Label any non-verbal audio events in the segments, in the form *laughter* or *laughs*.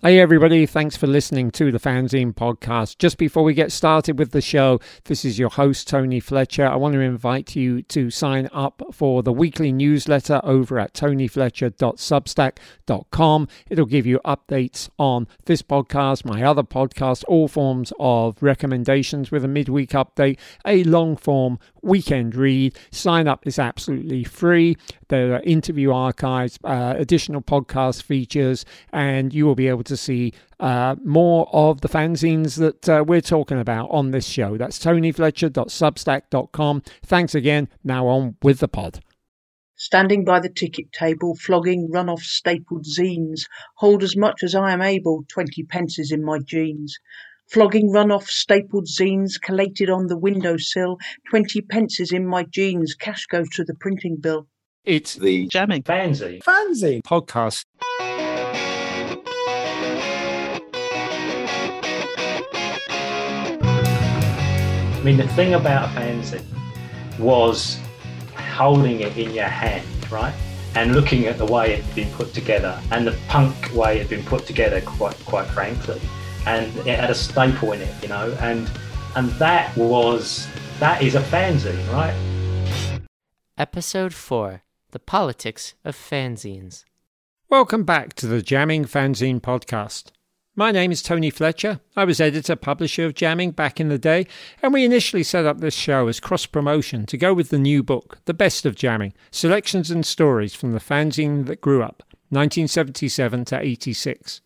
Hey, everybody, thanks for listening to the Fanzine podcast. Just before we get started with the show, this is your host, Tony Fletcher. I want to invite you to sign up for the weekly newsletter over at tonyfletcher.substack.com. It'll give you updates on this podcast, my other podcast, all forms of recommendations with a midweek update, a long form weekend read. Sign up is absolutely free. There are interview archives, uh, additional podcast features, and you will be able to see uh, more of the fanzines that uh, we're talking about on this show. That's tonyfletcher.substack.com. Thanks again. Now on with the pod. Standing by the ticket table, flogging run-off stapled zines, hold as much as I am able, twenty pences in my jeans. Flogging run-off stapled zines, collated on the window sill, twenty pences in my jeans, cash goes to the printing bill. It's the Jamming Fanzine Fanzine podcast. Mean, the thing about a fanzine was holding it in your hand, right? And looking at the way it had been put together and the punk way it had been put together, quite quite frankly. And it had a staple in it, you know, and and that was that is a fanzine, right? Episode 4 The Politics of Fanzines. Welcome back to the Jamming Fanzine podcast. My name is Tony Fletcher. I was editor publisher of Jamming back in the day, and we initially set up this show as cross promotion to go with the new book, The Best of Jamming Selections and Stories from the Fanzine That Grew Up, 1977 to 86.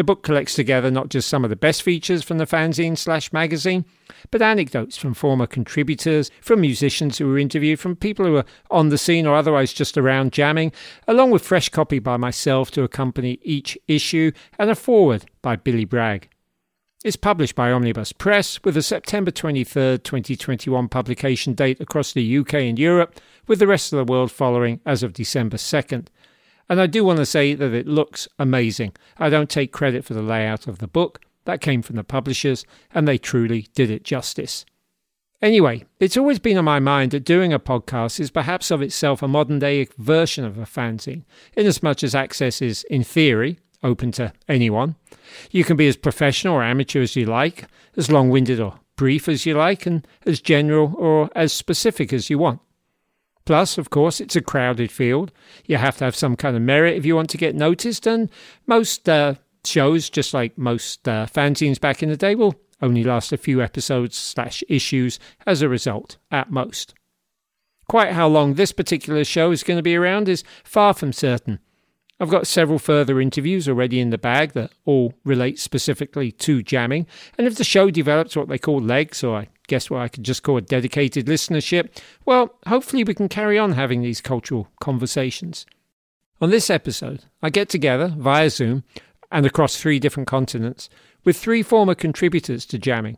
The book collects together not just some of the best features from the fanzine slash magazine, but anecdotes from former contributors, from musicians who were interviewed, from people who were on the scene or otherwise just around jamming, along with fresh copy by myself to accompany each issue, and a foreword by Billy Bragg. It's published by Omnibus Press with a September 23, 2021 publication date across the UK and Europe, with the rest of the world following as of December 2nd. And I do want to say that it looks amazing. I don't take credit for the layout of the book, that came from the publishers, and they truly did it justice. Anyway, it's always been on my mind that doing a podcast is perhaps of itself a modern day version of a fanzine, inasmuch as access is, in theory, open to anyone. You can be as professional or amateur as you like, as long winded or brief as you like, and as general or as specific as you want. Plus, of course, it's a crowded field. You have to have some kind of merit if you want to get noticed, and most uh, shows, just like most uh, fanzines back in the day, will only last a few episodes slash issues as a result, at most. Quite how long this particular show is going to be around is far from certain. I've got several further interviews already in the bag that all relate specifically to jamming, and if the show develops what they call legs, or I guess what I could just call a dedicated listenership, well, hopefully we can carry on having these cultural conversations. On this episode, I get together via Zoom and across three different continents with three former contributors to jamming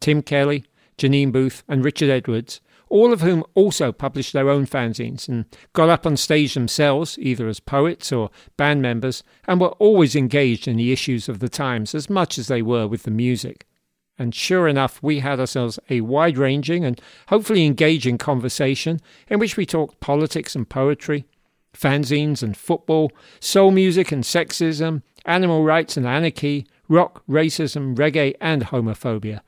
Tim Kelly, Janine Booth, and Richard Edwards, all of whom also published their own fanzines and got up on stage themselves, either as poets or band members, and were always engaged in the issues of the times as much as they were with the music. And sure enough, we had ourselves a wide ranging and hopefully engaging conversation in which we talked politics and poetry, fanzines and football, soul music and sexism, animal rights and anarchy, rock, racism, reggae, and homophobia.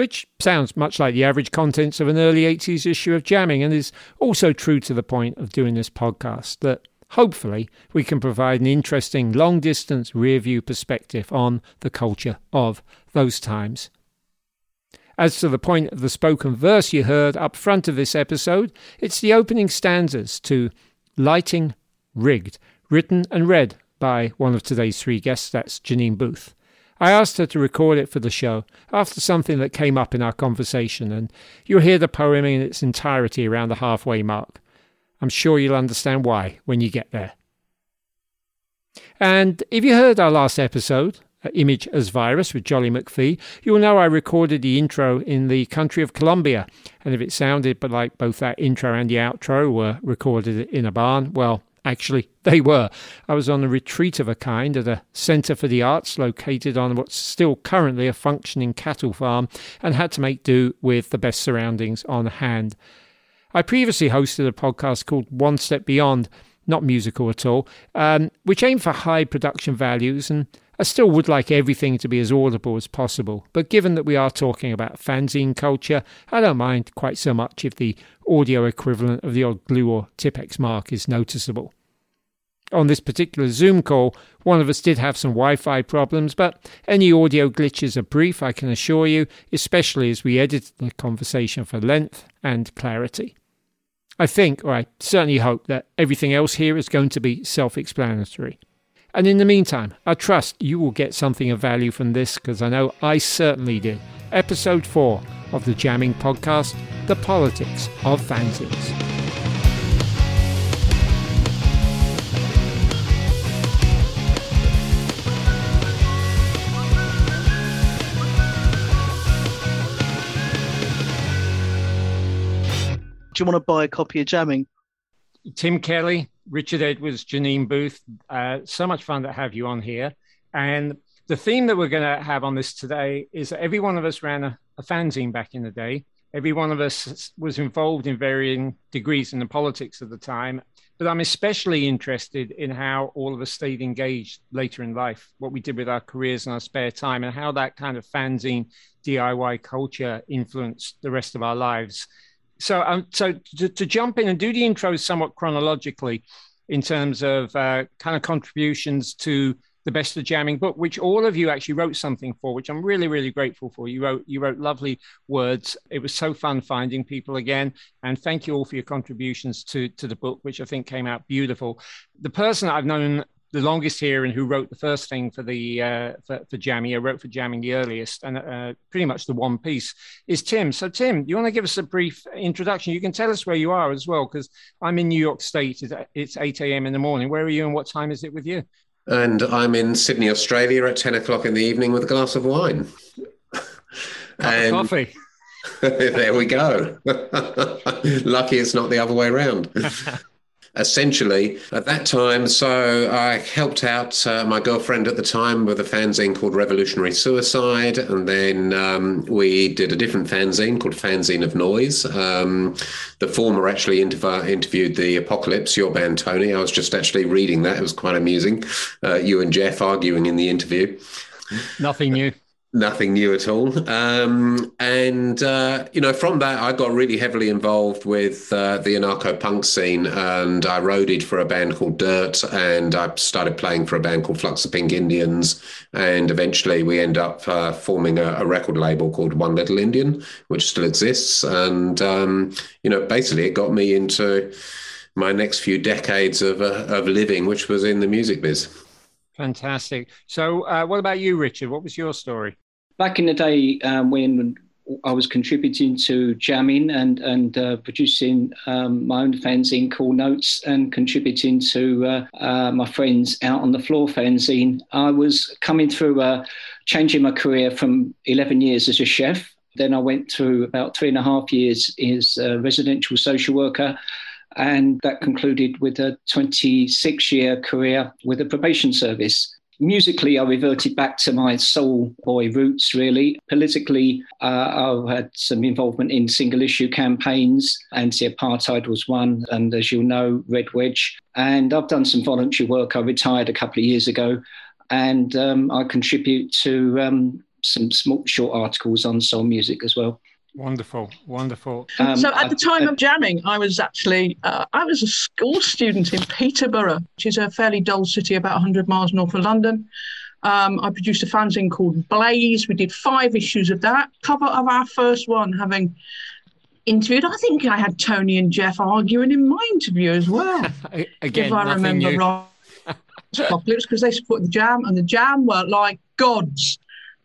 Which sounds much like the average contents of an early 80s issue of Jamming and is also true to the point of doing this podcast that hopefully we can provide an interesting long distance rear view perspective on the culture of those times. As to the point of the spoken verse you heard up front of this episode, it's the opening stanzas to Lighting Rigged, written and read by one of today's three guests, that's Janine Booth. I asked her to record it for the show after something that came up in our conversation, and you'll hear the poem in its entirety around the halfway mark. I'm sure you'll understand why when you get there. And if you heard our last episode, uh, Image as Virus with Jolly McPhee, you'll know I recorded the intro in the country of Colombia. And if it sounded like both that intro and the outro were recorded in a barn, well, actually, *laughs* they were. I was on a retreat of a kind at a centre for the arts located on what's still currently a functioning cattle farm and had to make do with the best surroundings on hand. I previously hosted a podcast called One Step Beyond, not musical at all, um, which aimed for high production values and I still would like everything to be as audible as possible, but given that we are talking about fanzine culture, I don't mind quite so much if the audio equivalent of the odd glue or Tipp-Ex mark is noticeable. On this particular Zoom call, one of us did have some Wi Fi problems, but any audio glitches are brief, I can assure you, especially as we edited the conversation for length and clarity. I think, or I certainly hope, that everything else here is going to be self explanatory. And in the meantime, I trust you will get something of value from this because I know I certainly did. Episode 4 of the Jamming Podcast The Politics of Fanzines. Do you want to buy a copy of Jamming? Tim Kelly, Richard Edwards, Janine Booth. Uh, so much fun to have you on here. And the theme that we're going to have on this today is that every one of us ran a, a fanzine back in the day. Every one of us was involved in varying degrees in the politics of the time. But I'm especially interested in how all of us stayed engaged later in life, what we did with our careers and our spare time, and how that kind of fanzine DIY culture influenced the rest of our lives so um, so to, to, jump in and do the intro somewhat chronologically in terms of uh, kind of contributions to the best of jamming book which all of you actually wrote something for which i'm really really grateful for you wrote you wrote lovely words it was so fun finding people again and thank you all for your contributions to to the book which i think came out beautiful the person i've known the longest here and who wrote the first thing for the uh, for, for Jamming, i wrote for Jamming the earliest, and uh, pretty much the one piece is Tim. So Tim, you want to give us a brief introduction? You can tell us where you are as well, because I'm in New York State. It's 8 a.m. in the morning. Where are you, and what time is it with you? And I'm in Sydney, Australia, at 10 o'clock in the evening with a glass of wine. and coffee. *laughs* there we go. *laughs* Lucky it's not the other way around *laughs* essentially at that time. So I helped out uh, my girlfriend at the time with a fanzine called Revolutionary Suicide. And then um, we did a different fanzine called Fanzine of Noise. Um, the former actually interv- interviewed the Apocalypse, your band, Tony. I was just actually reading that. It was quite amusing. Uh, you and Jeff arguing in the interview. Nothing new. Nothing new at all. Um, and, uh, you know, from that, I got really heavily involved with uh, the anarcho punk scene. And I roaded for a band called Dirt. And I started playing for a band called Flux of Pink Indians. And eventually we end up uh, forming a, a, record label called One Little Indian, which still exists. And, um, you know, basically it got me into my next few decades of, uh, of living, which was in the music biz. Fantastic. So, uh, what about you, Richard? What was your story? Back in the day um, when I was contributing to jamming and and uh, producing um, my own fanzine called Notes and contributing to uh, uh, my friends out on the floor fanzine. I was coming through uh, changing my career from 11 years as a chef. Then I went through about three and a half years as a residential social worker and that concluded with a 26 year career with the probation service. Musically, I reverted back to my soul boy roots, really. Politically, uh, I had some involvement in single issue campaigns. Anti apartheid was one, and as you'll know, Red Wedge. And I've done some voluntary work. I retired a couple of years ago, and um, I contribute to um, some small, short articles on soul music as well. Wonderful, wonderful. Um, so at the time of jamming, I was actually uh, I was a school student in Peterborough, which is a fairly dull city about 100 miles north of London. Um, I produced a fanzine called Blaze. We did five issues of that. Cover of our first one, having interviewed. I think I had Tony and Jeff arguing in my interview as well. *laughs* Again, if I remember new. right. *laughs* Apocalypse because they supported the Jam, and the Jam were like gods.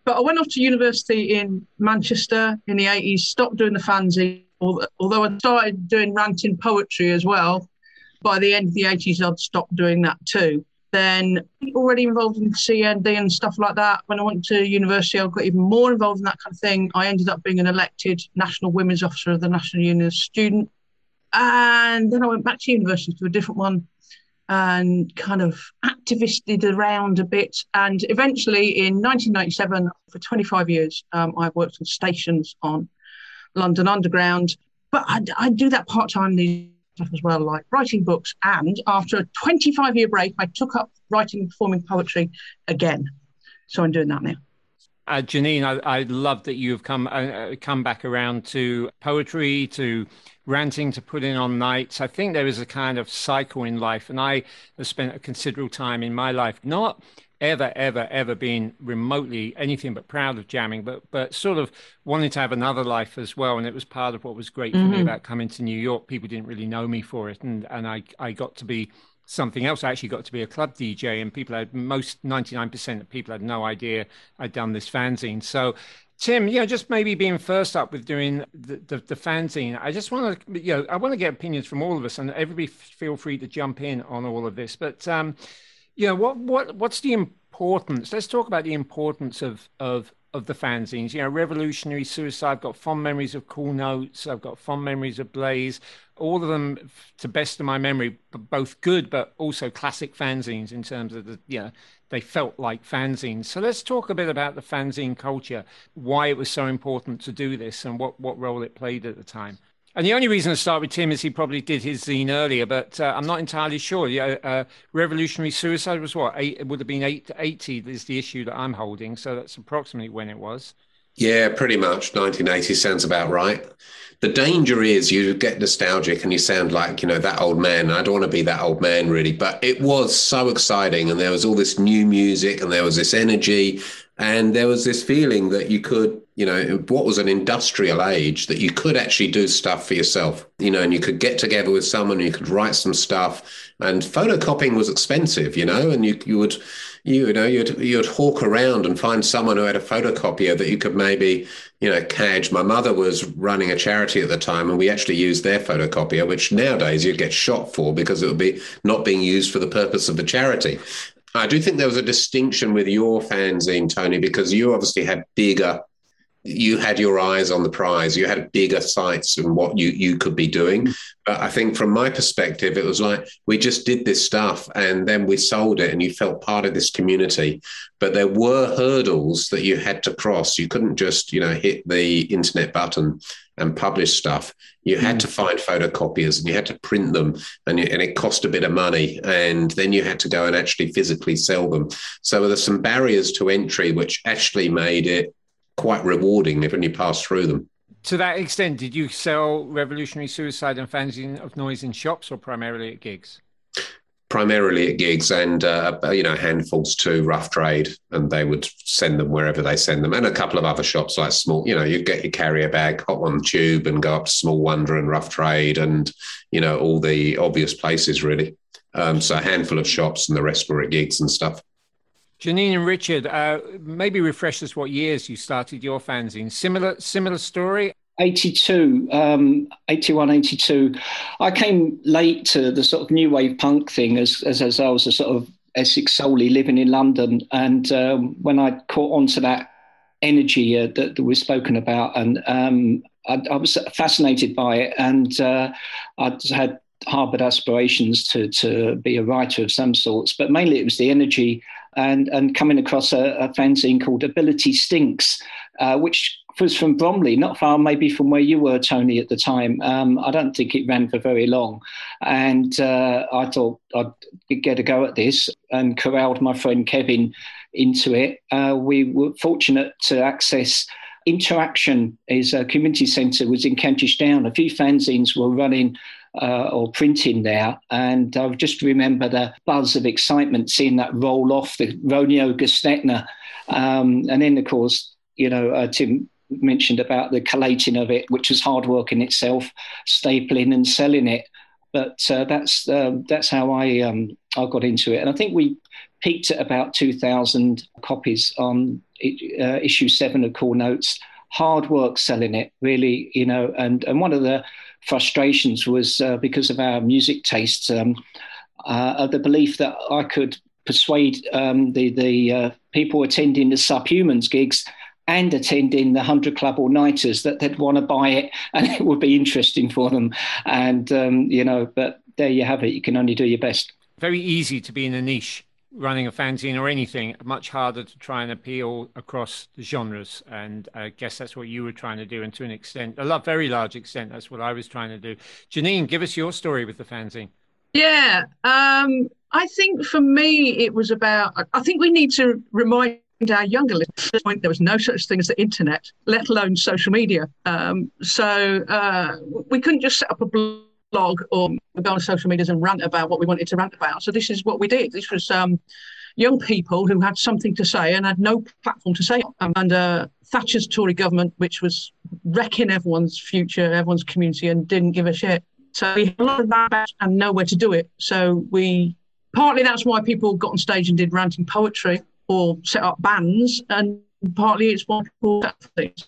But I went off to university in Manchester in the 80s, stopped doing the fanzine, although I started doing ranting poetry as well. By the end of the 80s, I'd stopped doing that too. Then, already involved in CND and stuff like that. When I went to university, I got even more involved in that kind of thing. I ended up being an elected National Women's Officer of the National Union of Student. And then I went back to university to a different one and kind of activisted around a bit. And eventually in 1997, for 25 years, um, I worked on stations on London Underground. But I, I do that part time stuff as well, like writing books. And after a 25 year break, I took up writing and performing poetry again. So I'm doing that now. Uh, Janine, I, I love that you've come uh, come back around to poetry, to ranting, to putting on nights. I think there is a kind of cycle in life, and I have spent a considerable time in my life not ever, ever, ever been remotely anything but proud of jamming, but but sort of wanting to have another life as well. And it was part of what was great mm-hmm. for me mm-hmm. about coming to New York. People didn't really know me for it, and and I I got to be something else. I actually got to be a club DJ, and people had most 99% of people had no idea I'd done this fanzine. So, Tim, you know, just maybe being first up with doing the, the, the fanzine, I just want to, you know, I want to get opinions from all of us, and everybody feel free to jump in on all of this. But, um, you know, what what what's the importance? Let's talk about the importance of of of the fanzines. You know, Revolutionary Suicide. I've got fond memories of Cool Notes. I've got fond memories of Blaze. All of them, to best of my memory, both good but also classic fanzines in terms of the you know they felt like fanzines. So let's talk a bit about the fanzine culture, why it was so important to do this, and what what role it played at the time. And the only reason to start with Tim is he probably did his zine earlier, but uh, I'm not entirely sure. Yeah, uh, revolutionary suicide was what? Eight, it would have been eight to 80 is the issue that I'm holding. So that's approximately when it was. Yeah, pretty much. 1980 sounds about right. The danger is you get nostalgic and you sound like, you know, that old man. I don't want to be that old man, really. But it was so exciting. And there was all this new music and there was this energy. And there was this feeling that you could you know, what was an industrial age that you could actually do stuff for yourself, you know, and you could get together with someone, you could write some stuff, and photocopying was expensive, you know, and you you would you, know you'd you'd hawk around and find someone who had a photocopier that you could maybe you know cadge. My mother was running a charity at the time, and we actually used their photocopier, which nowadays you'd get shot for because it would be not being used for the purpose of the charity. I do think there was a distinction with your fanzine, Tony, because you obviously had bigger you had your eyes on the prize. You had bigger sights and what you you could be doing. But I think from my perspective, it was like we just did this stuff and then we sold it, and you felt part of this community. But there were hurdles that you had to cross. You couldn't just you know hit the internet button and publish stuff. You had mm. to find photocopiers and you had to print them, and, and it cost a bit of money. And then you had to go and actually physically sell them. So there's some barriers to entry, which actually made it quite rewarding if you pass through them. To that extent, did you sell Revolutionary Suicide and Fanzine of Noise in shops or primarily at gigs? Primarily at gigs and, uh, you know, handfuls to Rough Trade, and they would send them wherever they send them. And a couple of other shops like small, you know, you'd get your carrier bag, hot on the tube, and go up to Small Wonder and Rough Trade and, you know, all the obvious places really. Um, so a handful of shops and the rest were at gigs and stuff. Janine and Richard, uh, maybe refresh us what years you started your fanzine. Similar, similar story. 82, um, 81, 82. I came late to the sort of new wave punk thing as, as, as I was a sort of Essex solely living in London. And um, when I caught on to that energy uh, that, that was spoken about, and um, I, I, was fascinated by it. And uh, I had harbored aspirations to, to be a writer of some sorts, but mainly it was the energy and, and coming across a, a fanzine called Ability Stinks, uh, which was from Bromley, not far maybe from where you were, Tony, at the time. Um, I don't think it ran for very long. And uh, I thought I'd get a go at this and corralled my friend Kevin into it. Uh, we were fortunate to access Interaction, his community centre was in Kentish Town. A few fanzines were running uh, or printing there. And I just remember the buzz of excitement seeing that roll off the Roneo Gestetner. Um, and then, of course, you know, uh, Tim mentioned about the collating of it, which was hard work in itself, stapling and selling it. But uh, that's uh, that's how I um, I got into it, and I think we peaked at about two thousand copies on uh, issue seven of Cool Notes. Hard work selling it, really, you know, and and one of the frustrations was uh, because of our music tastes, um, uh, the belief that I could persuade um, the the uh, people attending the Subhumans gigs and attending the Hundred Club All Nighters that they'd want to buy it *laughs* and it would be interesting for them. And um, you know, but there you have it. You can only do your best. Very easy to be in a niche running a fanzine or anything, much harder to try and appeal across the genres. And I guess that's what you were trying to do. And to an extent, a very large extent, that's what I was trying to do. Janine, give us your story with the fanzine. Yeah. Um, I think for me, it was about, I think we need to remind our younger listeners, point, there was no such thing as the internet, let alone social media. Um, so uh, we couldn't just set up a blog or go on social media and rant about what we wanted to rant about. So this is what we did. This was um, young people who had something to say and had no platform to say. Um, and uh, Thatcher's Tory government, which was wrecking everyone's future, everyone's community, and didn't give a shit. So we had a lot of that and nowhere to do it. So we partly that's why people got on stage and did ranting poetry or set up bands and partly it's why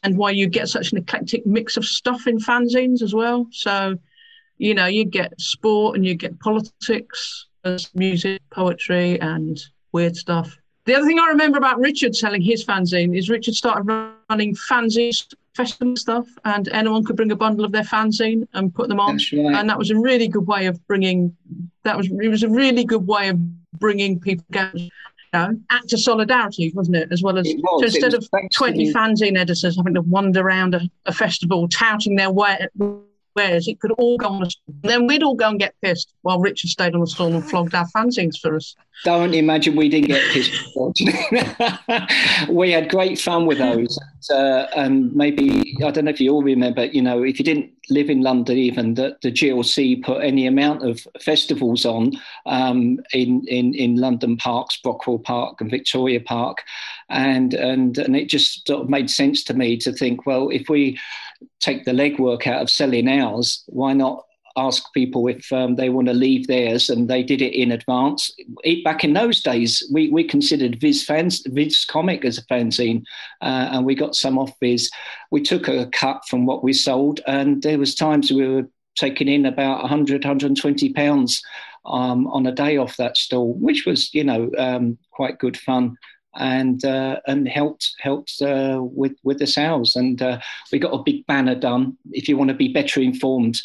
and why you get such an eclectic mix of stuff in fanzines as well. So, you know, you get sport and you get politics, as music, poetry, and weird stuff. The other thing I remember about Richard selling his fanzine is Richard started running fanzines festival stuff, and anyone could bring a bundle of their fanzine and put them on. Right. And that was a really good way of bringing. That was it was a really good way of bringing people together know, act of solidarity, wasn't it? As well as so instead of 20 fanzine editors having to wander around a, a festival touting their way, wares, it could all go on. Then we'd all go and get pissed while Richard stayed on the stall and flogged our fanzines for us. Don't imagine we didn't get pissed. *laughs* we had great fun with those. Uh, and maybe, I don't know if you all remember, you know, if you didn't live in London even, that the GLC put any amount of festivals on um, in, in, in London parks, Brockwell Park and Victoria Park. And, and, and it just sort of made sense to me to think, well, if we take the legwork out of selling ours, why not ask people if um, they want to leave theirs, and they did it in advance. It, back in those days, we, we considered Viz fans, Viz Comic as a fanzine, uh, and we got some off Viz. We took a cut from what we sold, and there was times we were taking in about 100, 120 pounds um, on a day off that stall, which was, you know, um, quite good fun and uh, and helped helped uh, with with the sales. And uh, we got a big banner done. If you want to be better informed,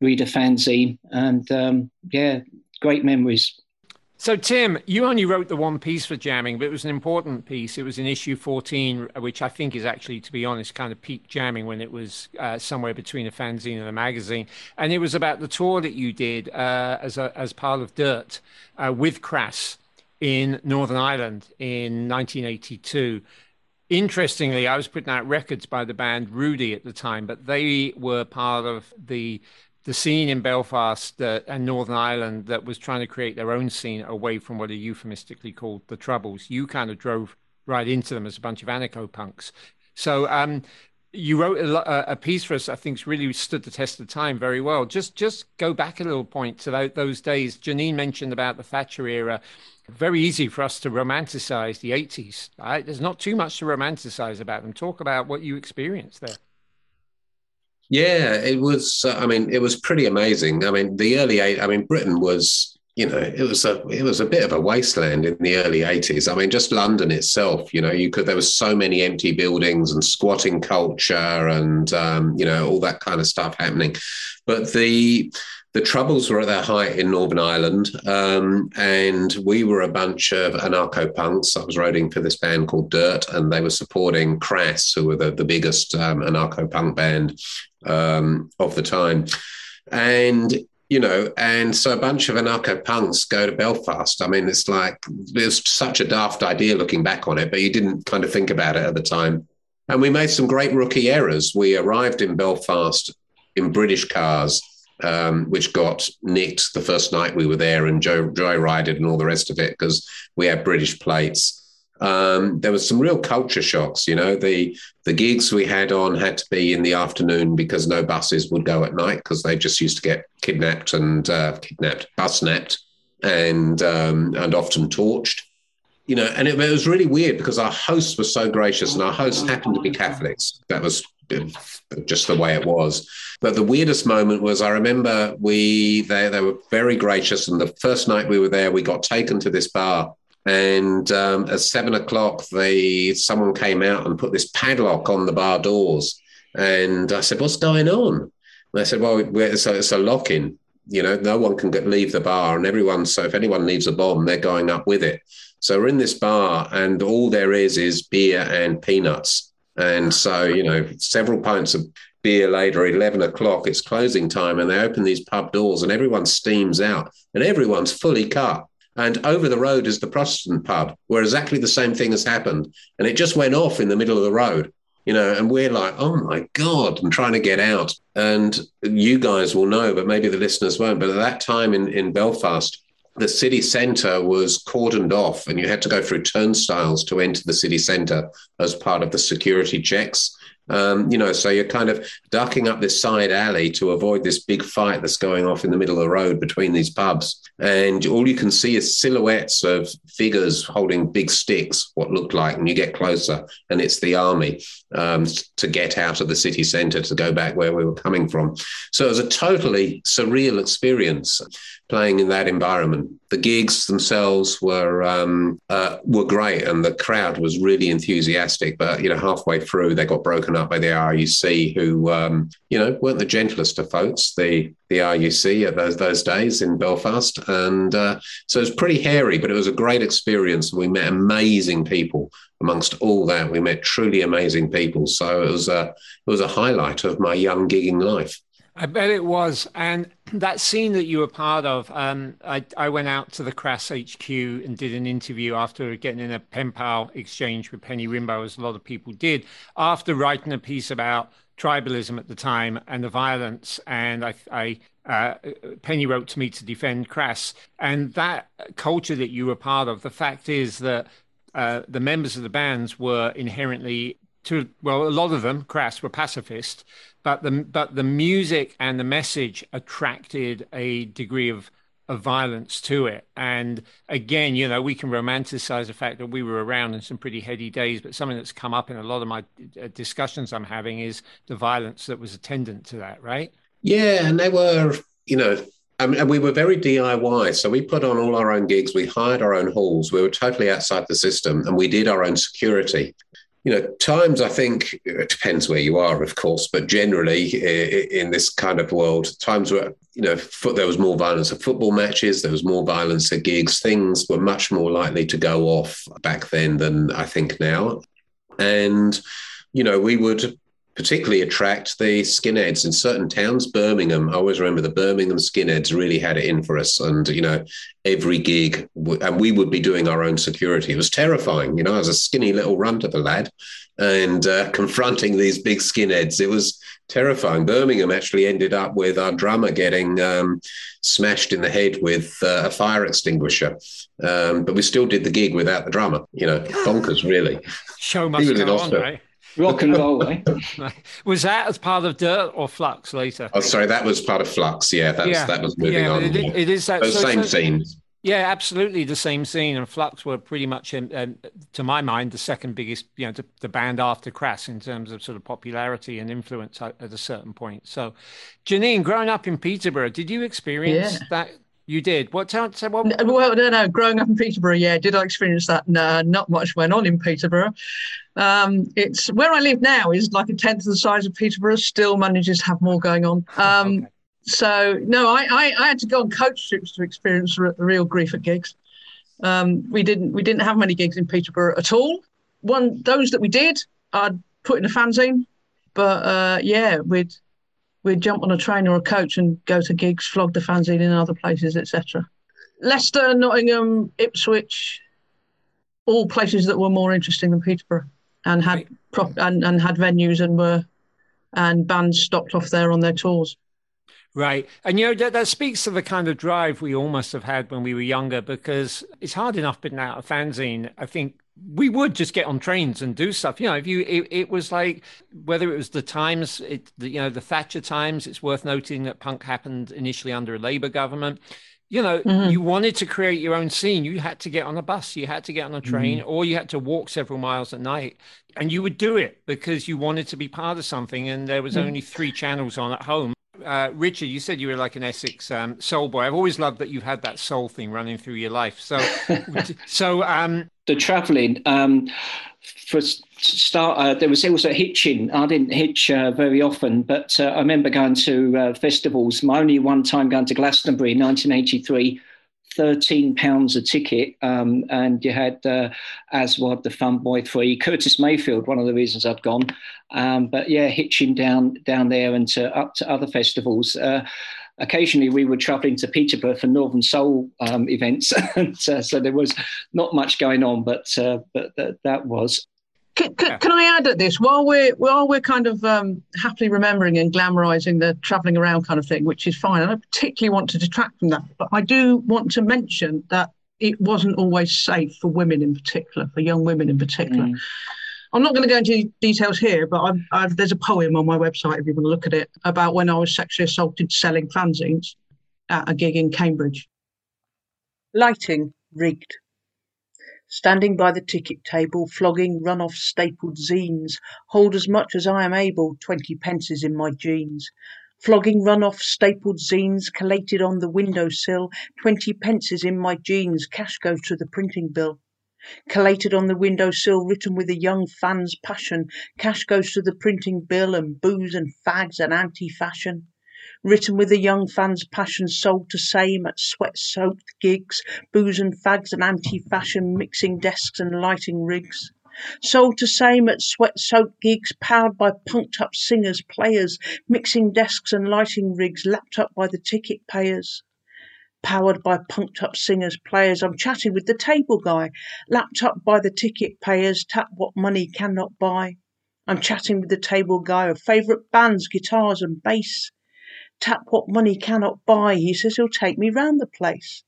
read a fanzine. And um, yeah, great memories. So, Tim, you only wrote the one piece for jamming, but it was an important piece. It was in issue 14, which I think is actually, to be honest, kind of peak jamming when it was uh, somewhere between a fanzine and a magazine. And it was about the tour that you did uh, as, a, as part of Dirt uh, with Crass in Northern Ireland in 1982. Interestingly, I was putting out records by the band Rudi at the time, but they were part of the the scene in Belfast uh, and Northern Ireland that was trying to create their own scene away from what are euphemistically called the Troubles. You kind of drove right into them as a bunch of anarcho punks. So um, you wrote a, a, piece for us. I think really stood the test of time very well. Just just go back a little point to those days. Janine mentioned about the Thatcher era very easy for us to romanticize the 80s. Right? There's not too much to romanticize about them. Talk about what you experienced there. Yeah, it was. Uh, I mean, it was pretty amazing. I mean, the early eight. I mean, Britain was. You know, it was a it was a bit of a wasteland in the early eighties. I mean, just London itself. You know, you could there was so many empty buildings and squatting culture and um, you know all that kind of stuff happening. But the the Troubles were at their height in Northern Ireland, um, and we were a bunch of anarcho punks. I was writing for this band called Dirt, and they were supporting Crass, who were the, the biggest um, anarcho punk band um, of the time. And you know, and so a bunch of anarcho punks go to Belfast. I mean, it's like it's such a daft idea looking back on it, but you didn't kind of think about it at the time. And we made some great rookie errors. We arrived in Belfast in British cars um, which got nicked the first night we were there and joy, joyrided and all the rest of it because we had British plates. Um, there was some real culture shocks. You know, the the gigs we had on had to be in the afternoon because no buses would go at night because they just used to get kidnapped and uh, kidnapped, bus napped, and um, and often torched. You know, and it, it was really weird because our hosts were so gracious, and our hosts happened to be Catholics. That was just the way it was. But the weirdest moment was I remember we they they were very gracious, and the first night we were there, we got taken to this bar. And um, at seven o'clock, they someone came out and put this padlock on the bar doors. And I said, "What's going on?" And they said, "Well, it's a, it's a lock-in. You know, no one can get, leave the bar, and everyone. So if anyone leaves a bomb, they're going up with it." So we're in this bar, and all there is is beer and peanuts. And so, you know, several pints of beer later, 11 o'clock, it's closing time, and they open these pub doors and everyone steams out and everyone's fully cut. And over the road is the Protestant pub, where exactly the same thing has happened. And it just went off in the middle of the road, you know, and we're like, oh my God, I'm trying to get out. And you guys will know, but maybe the listeners won't. But at that time in, in Belfast, the city centre was cordoned off and you had to go through turnstiles to enter the city centre as part of the security checks. Um, you know, so you're kind of ducking up this side alley to avoid this big fight that's going off in the middle of the road between these pubs. And all you can see is silhouettes of figures holding big sticks, what looked like, and you get closer, and it's the army um, to get out of the city centre to go back where we were coming from. So it was a totally surreal experience playing in that environment. The gigs themselves were um, uh, were great, and the crowd was really enthusiastic. But you know, halfway through, they got broken up by the RUC, who um, you know weren't the gentlest of folks. The the RUC at those those days in Belfast, and uh, so it was pretty hairy, but it was a great experience. We met amazing people. Amongst all that, we met truly amazing people. So it was a it was a highlight of my young gigging life. I bet it was. And that scene that you were part of, um, I, I went out to the Crass HQ and did an interview after getting in a pen pal exchange with Penny Rimbaud, as a lot of people did, after writing a piece about tribalism at the time and the violence. And I, I uh, Penny wrote to me to defend Crass. And that culture that you were part of, the fact is that uh, the members of the bands were inherently to well, a lot of them, Crass, were pacifist, but the but the music and the message attracted a degree of of violence to it. And again, you know, we can romanticize the fact that we were around in some pretty heady days, but something that's come up in a lot of my uh, discussions I'm having is the violence that was attendant to that, right? Yeah, and they were, you know, and we were very DIY. So we put on all our own gigs. We hired our own halls. We were totally outside the system, and we did our own security you know, times I think it depends where you are, of course, but generally in this kind of world, times where you know there was more violence at football matches, there was more violence at gigs. Things were much more likely to go off back then than I think now, and you know we would particularly attract the skinheads in certain towns. Birmingham, I always remember the Birmingham skinheads really had it in for us. And, you know, every gig, and we would be doing our own security. It was terrifying. You know, I was a skinny little runt of a lad and uh, *laughs* confronting these big skinheads. It was terrifying. Birmingham actually ended up with our drummer getting um, smashed in the head with uh, a fire extinguisher. Um, but we still did the gig without the drummer. You know, bonkers, really. Show must go on, right? Rock and roll, eh? *laughs* was that as part of Dirt or Flux later? Oh, sorry, that was part of Flux. Yeah, that's, yeah. that was moving yeah, on. It, it is that so, same so, scene. Yeah, absolutely the same scene. And Flux were pretty much, um, um, to my mind, the second biggest, you know, the, the, band after Crass in terms of sort of popularity and influence at, at, a certain point. So, Janine, growing up in Peterborough, did you experience yeah. that? You did. What town? So what? Well, no, no. Growing up in Peterborough, yeah, did I experience that? No, not much went on in Peterborough. Um, it's where I live now is like a tenth of the size of Peterborough. Still manages to have more going on. *laughs* Um, okay. So no, I, I, I, had to go on coach trips to experience the real grief at gigs. Um, we didn't we didn't have many gigs in Peterborough at all. One those that we did, I'd put in a fanzine. But uh, yeah, we'd we'd jump on a train or a coach and go to gigs, flog the fanzine in other places, etc. Leicester, Nottingham, Ipswich, all places that were more interesting than Peterborough, and had prop and, and had venues and were and bands stopped off there on their tours. Right. And, you know, that, that speaks to the kind of drive we all must have had when we were younger because it's hard enough putting out a fanzine. I think we would just get on trains and do stuff. You know, if you, it, it was like whether it was the times, it, the, you know, the Thatcher times. It's worth noting that punk happened initially under a Labour government. You know, mm-hmm. you wanted to create your own scene. You had to get on a bus, you had to get on a train, mm-hmm. or you had to walk several miles at night, and you would do it because you wanted to be part of something. And there was mm-hmm. only three channels on at home uh, Richard, you said you were like an Essex um, soul boy. I've always loved that you've had that soul thing running through your life. So, so um, the travelling um, for start, uh, there was also hitching. I didn't hitch uh, very often, but uh, I remember going to uh, festivals. My only one time going to Glastonbury in 1983 thirteen pounds a ticket, um, and you had uh, Aswad, the Fun Boy Three, Curtis Mayfield, one of the reasons I'd gone. Um, but yeah, hitching down down there and to, up to other festivals. Uh, occasionally we were travelling to Peterborough for Northern Soul um, events, *laughs* and uh, so there was not much going on, but uh, but th- that was. Can, can, can, I add at this while we're while we're kind of um, happily remembering and glamorising the travelling around kind of thing, which is fine. I don't particularly want to detract from that, but I do want to mention that it wasn't always safe for women in particular, for young women in particular. Mm. I'm not going to go into details here, but I've, I've, there's a poem on my website if you want to look at it about when I was sexually assaulted selling fanzines at a gig in Cambridge. Lighting rigged. Standing by the ticket table, flogging run-off stapled zines, hold as much as I am able, twenty pences in my jeans. Flogging run-off stapled zines, collated on the window sill, twenty pences in my jeans, cash goes to the printing bill. Collated on the window sill, written with a young fan's passion, cash goes to the printing bill and booze and fags and anti-fashion. Written with a young fan's passion, sold to same at sweat-soaked gigs, booze and fags and anti-fashion, mixing desks and lighting rigs. Sold to same at sweat-soaked gigs, powered by punked-up singers, players, mixing desks and lighting rigs, lapped up by the ticket payers powered by punked up singers, players. I'm chatting with the table guy, lapped up by the ticket payers, tap what money cannot buy. I'm chatting with the table guy of favourite bands, guitars and bass. Tap what money cannot buy, he says he'll take me round the place.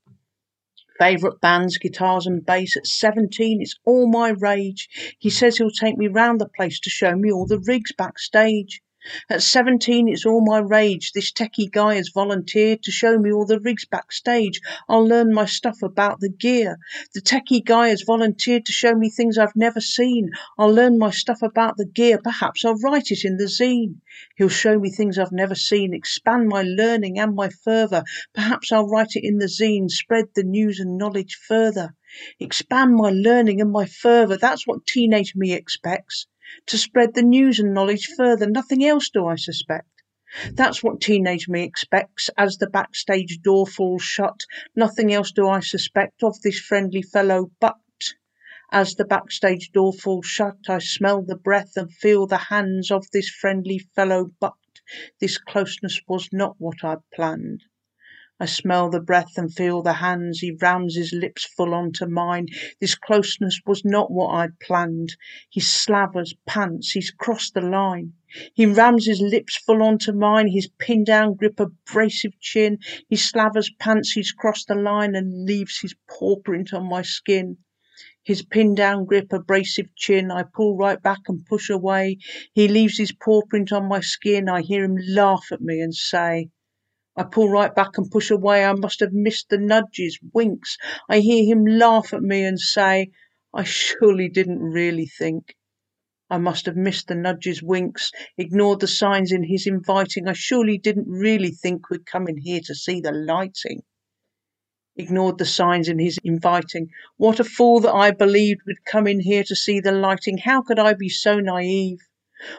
Favourite bands, guitars and bass. At 17, it's all my rage. He says he'll take me round the place to show me all the rigs backstage. At seventeen it's all my rage. This techie guy has volunteered to show me all the rigs backstage. I'll learn my stuff about the gear. The techie guy has volunteered to show me things I've never seen. I'll learn my stuff about the gear. Perhaps I'll write it in the zine. He'll show me things I've never seen, expand my learning and my fervour. Perhaps I'll write it in the zine, spread the news and knowledge further. Expand my learning and my fervour. That's what teenage me expects to spread the news and knowledge further. Nothing else, do I suspect. That's what teenage me expects as the backstage door falls shut. Nothing else do I suspect of this friendly fellow, but as the backstage door falls shut, I smell the breath and feel the hands of this friendly fellow, but this closeness was not what I'd planned. I smell the breath and feel the hands. He rams his lips full onto mine. This closeness was not what I'd planned. He slavers, pants, he's crossed the line. He rams his lips full onto mine, his pinned down grip, abrasive chin. He slavers, pants, he's crossed the line and leaves his paw print on my skin. His pinned down grip, abrasive chin, I pull right back and push away. He leaves his paw print on my skin. I hear him laugh at me and say, I pull right back and push away. I must have missed the nudges, winks. I hear him laugh at me and say, I surely didn't really think. I must have missed the nudges, winks, ignored the signs in his inviting. I surely didn't really think we'd come in here to see the lighting. Ignored the signs in his inviting. What a fool that I believed we'd come in here to see the lighting. How could I be so naive?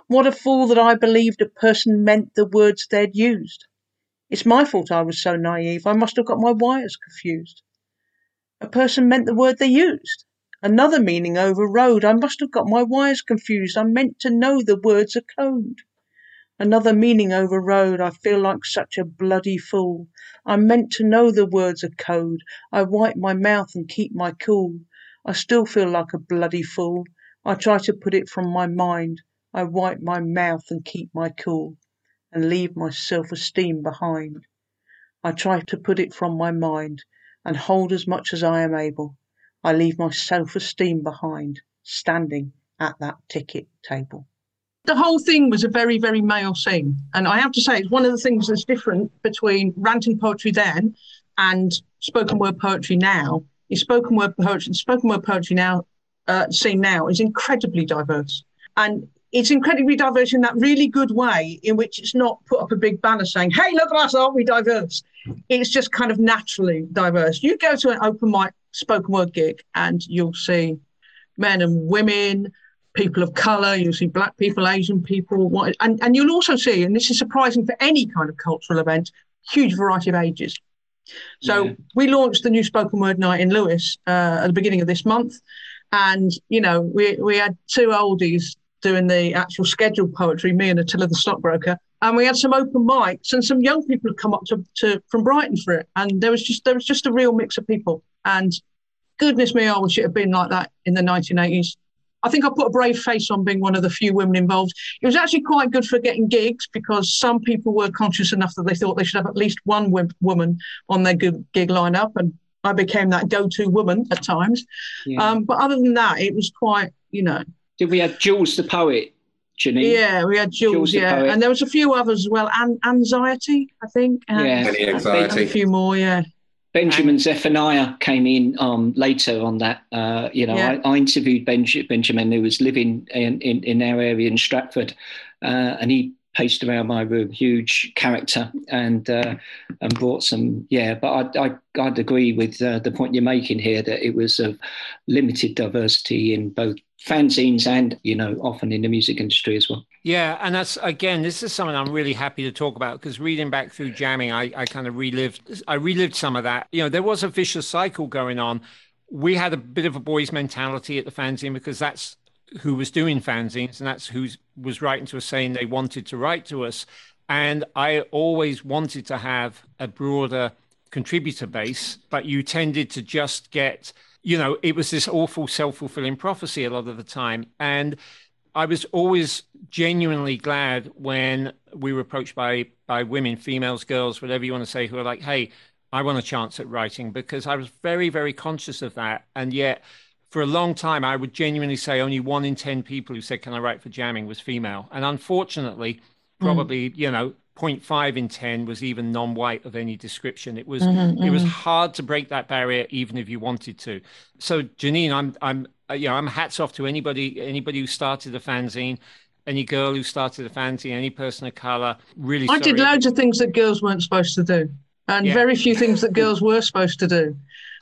What a fool that I believed a person meant the words they'd used. It's my fault I was so naive. I must have got my wires confused. A person meant the word they used. Another meaning overrode. I must have got my wires confused. I meant to know the words are code. Another meaning overrode. I feel like such a bloody fool. I meant to know the words are code. I wipe my mouth and keep my cool. I still feel like a bloody fool. I try to put it from my mind. I wipe my mouth and keep my cool and leave my self esteem behind. I try to put it from my mind and hold as much as I am able. I leave my self esteem behind, standing at that ticket table. The whole thing was a very, very male thing. And I have to say, it's one of the things that's different between ranting poetry then and spoken word poetry now. Is spoken word poetry, spoken word poetry now, uh, scene now is incredibly diverse. And it's incredibly diverse in that really good way in which it's not put up a big banner saying, hey, look at us, aren't we diverse? It's just kind of naturally diverse. You go to an open mic spoken word gig and you'll see men and women, people of color, you'll see black people, Asian people, and, and you'll also see, and this is surprising for any kind of cultural event, huge variety of ages. So yeah. we launched the new spoken word night in Lewes uh, at the beginning of this month. And, you know, we, we had two oldies doing the actual scheduled poetry, me and Attila the stockbroker, and we had some open mics, and some young people had come up to, to from Brighton for it, and there was just there was just a real mix of people. And goodness me, I wish it had been like that in the 1980s. I think I put a brave face on being one of the few women involved. It was actually quite good for getting gigs because some people were conscious enough that they thought they should have at least one woman on their gig lineup, and I became that go-to woman at times. Yeah. Um, but other than that, it was quite, you know. Did we have Joolz the poet? Janine? Yeah, we had Joolz, Joolz yeah, the and there was a few others as well. An- anxiety, I think. And yeah, anxiety. A few more, yeah. Benjamin Zephaniah came in um, later on that. Uh, you know, yeah. I, I, interviewed Benj- Benjamin, who was living in, in, in our area in Stratford, uh, and he paced around my room, huge character, and uh, and brought some. Yeah, but I, I I'd agree with uh, the point you're making here that it was of limited diversity in both fanzines and you know often in the music industry as well yeah and that's again this is something i'm really happy to talk about because reading back through jamming I, I kind of relived i relived some of that you know there was a vicious cycle going on we had a bit of a boys mentality at the fanzine because that's who was doing fanzines and that's who was writing to us saying they wanted to write to us and i always wanted to have a broader contributor base but you tended to just get you know, it was this awful self fulfilling prophecy a lot of the time. And I was always genuinely glad when we were approached by by women, females, girls, whatever you want to say, who are like, "Hey, I want a chance at writing," because I was very, very conscious of that. And yet, for a long time, I would genuinely say only one in ten people who said, "Can I write for jamming?" was female. And unfortunately, hmm. probably mm. you know 0.5 in 10 was even non-white of any description it was mm-hmm, it was mm-hmm. hard to break that barrier even if you wanted to so janine i'm i'm uh, you know i'm hats off to anybody anybody who started a fanzine any girl who started a fanzine any person of color really i did loads of things that girls weren't supposed to do and yeah. very few things that *laughs* girls were supposed to do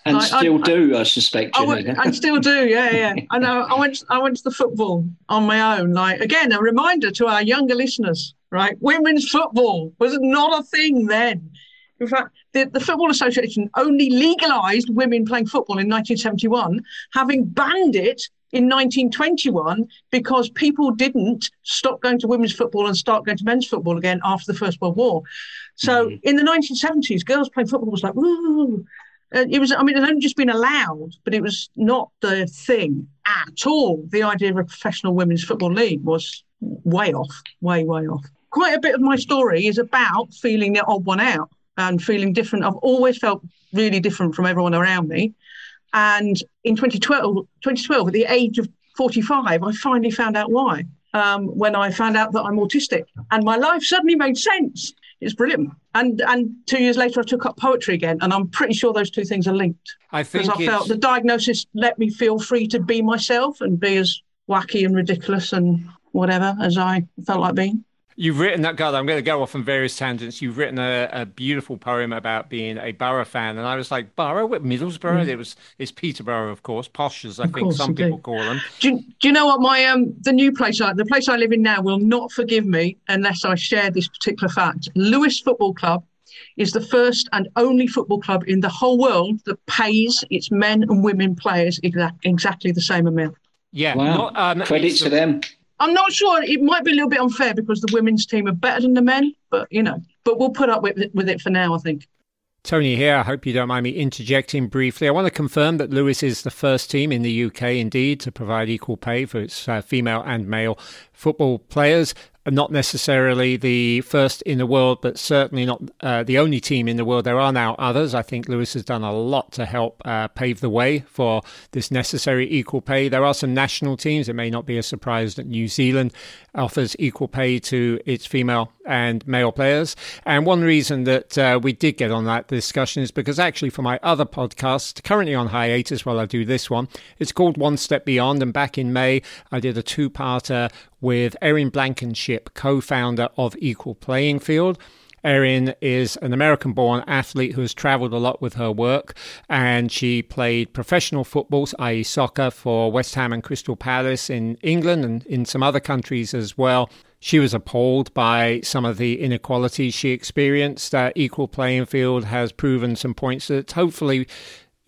and like, still I, do, I, I suspect. I went, and still do, yeah, yeah. *laughs* I know. I went, I went to the football on my own. Like again, a reminder to our younger listeners right? Women's football was not a thing then. In fact, the, the, Football Association only legalised women playing football in 1971, having banned it in 1921 because people didn't stop going to women's football and start going to men's football again after the First World War. So mm-hmm. in the 1970s, girls playing football was like, woo. It was, I mean, it had only just been allowed, but it was not the thing at all. The idea of a professional women's football league was way off, way, way off quite a bit of my story is about feeling the odd one out and feeling different. I've always felt really different from everyone around me. And in 2012, 2012 at the age of 45, I finally found out why. Um, when I found out that I'm autistic, and my life suddenly made sense. It's brilliant. And and two years later, I took up poetry again, and I'm pretty sure those two things are linked. I think because I felt the diagnosis let me feel free to be myself and be as wacky and ridiculous and whatever as I felt like being. You've written that, God, I'm going to go off on various tangents. You've written a, a beautiful poem about being a Borough fan. And I was like, Borough? What, Middlesbrough? Mm. It was, it's Peterborough, of course, posh as I of think some people call them. Do you, do you know what? My um, The new place, I, the place I live in now, will not forgive me unless I share this particular fact. Lewes Football Club is the first and only football club in the whole world that pays its men and women players exact, exactly the same amount. Yeah. Wow. Not, um, Credit to them. I'm not sure. It might be a little bit unfair because the women's team are better than the men, but you know, but we'll put up with it, with it for now. I think. Tony here. I hope you don't mind me interjecting briefly. I want to confirm that Lewes is the first team in the UK, indeed, to provide equal pay for its uh, female and male football players not necessarily the first in the world, but certainly not uh, the only team in the world. There are now others. I think Lewes has done a lot to help uh, pave the way for this necessary equal pay. There are some national teams. It may not be a surprise that New Zealand offers equal pay to its female and male players. And one reason that uh, we did get on that discussion is because actually, for my other podcast, currently on hiatus while I do this one, it's called One Step Beyond. And back in May, I did a two parter with Erin Blankenship, co founder of Equal Playing Field. Erin is an American born athlete who has traveled a lot with her work, and she played professional football, i.e., soccer, for West Ham and Crystal Palace in England and in some other countries as well. She was appalled by some of the inequalities she experienced. Uh, Equal Playing Field has proven some points that hopefully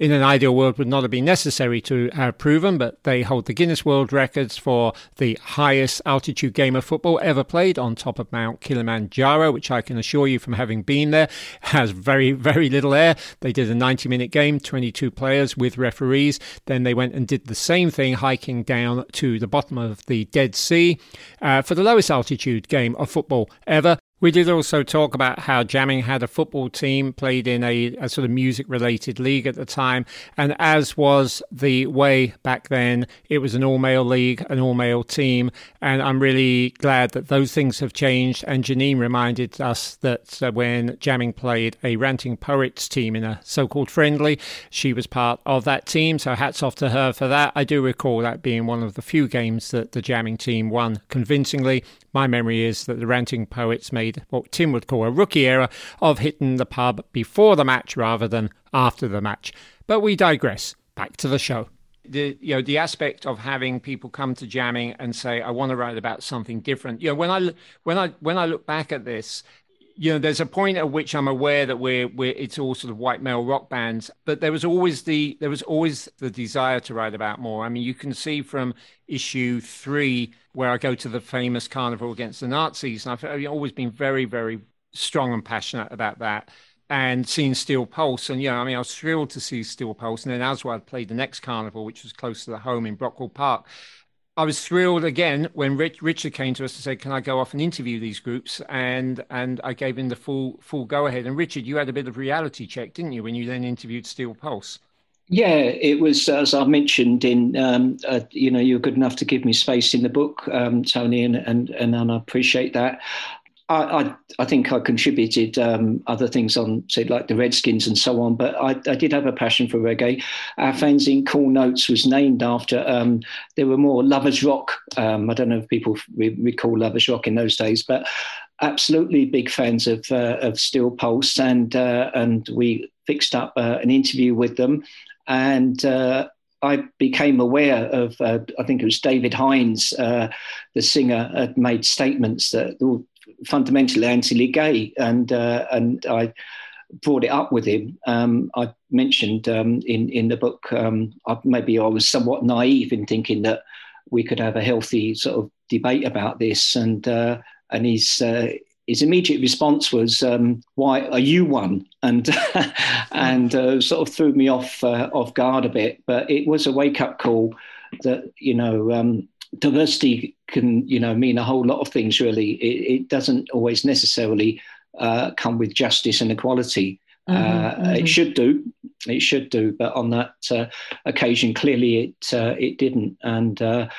in an ideal world would not have been necessary to have proven, but they hold the Guinness World Records for the highest altitude game of football ever played on top of Mount Kilimanjaro, which I can assure you from having been there has very, very little air. They did a 90 minute game, 22 players with referees. Then they went and did the same thing, hiking down to the bottom of the Dead Sea uh, for the lowest altitude game of football ever. We did also talk about how Jamming had a football team, played in a, a sort of music related league at the time. And as was the way back then, it was an all male league, an all male team. And I'm really glad that those things have changed. And Janine reminded us that uh, when Jamming played a Ranting Poets team in a so called friendly, she was part of that team. So hats off to her for that. I do recall that being one of the few games that the Jamming team won convincingly. My memory is that the Ranting Poets made what Tim would call a rookie error of hitting the pub before the match rather than after the match. But we digress. Back to the show. The you know the aspect of having people come to jamming and say I want to write about something different. You know when I when I when I look back at this, you know, there's a point at which I'm aware that we're we're it's all sort of white male rock bands, but there was always the there was always the desire to write about more. I mean, you can see from issue three where I go to the famous carnival against the Nazis, and I've, I've always been very very strong and passionate about that. And seeing Steel Pulse, and yeah, I mean, I was thrilled to see Steel Pulse. And then Aswad played the next carnival, which was close to the home in Brockwell Park. I was thrilled again when Rich, Richard came to us to say, "Can I go off and interview these groups?" And and I gave him the full full go ahead. And Richard, you had a bit of reality check, didn't you, when you then interviewed Steel Pulse? Yeah, it was as I mentioned in um, uh, you know you're good enough to give me space in the book, um, Tony, and, and and I appreciate that. I, I, think I contributed um, other things on, say, like the Redskins and so on, but I, I did have a passion for reggae. Our fanzine Cool Notes was named after, um, there were more Lovers Rock. Um, I don't know if people re- recall Lovers Rock in those days, but absolutely big fans of, uh, of Steel Pulse. And, uh, and we fixed up uh, an interview with them. And uh, I became aware of, uh, I think it was David Hinds, uh, the singer, had made statements that fundamentally anti gay, and uh, and I brought it up with him. Um, I mentioned um, in in the book um, I, maybe I was somewhat naive in thinking that we could have a healthy sort of debate about this, and uh, and his uh, his immediate response was, um, "Why are you one?" and *laughs* and uh, sort of threw me off uh, off guard a bit. But it was a wake up call that you know um, diversity can you know mean a whole lot of things really. It, it doesn't always necessarily uh, come with justice and equality. Mm-hmm, uh, mm-hmm. it should do. It should do but on that uh, occasion clearly it uh, it didn't. And uh,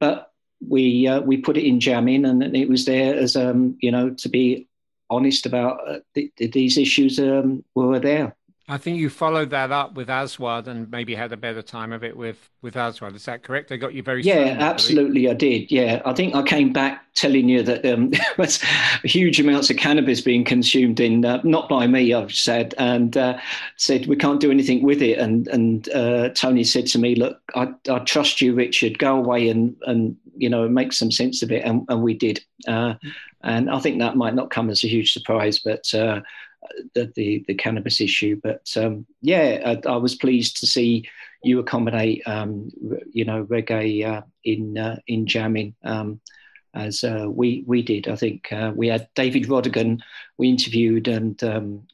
but we uh, we put it in jamming and it was there as um you know to be honest about th- these issues um, were there I think you followed that up with Aswad and maybe had a better time of it with with Aswad. Is that correct? They got you very yeah, absolutely. I did. Yeah, I think I came back telling you that um, *laughs* there was huge amounts of cannabis being consumed in uh, not by me, I've said, and uh, said we can't do anything with it. And and uh, Tony said to me, look, I, I trust you, Richard. Go away and and you know make some sense of it, and, and we did. Uh, and I think that might not come as a huge surprise, but uh, the, the, the cannabis issue. But um, yeah, I, I, was pleased to see you accommodate, um, you know, reggae uh, in uh, in jamming um, as uh, we we did. I think uh, we had David Rodigan we interviewed and um,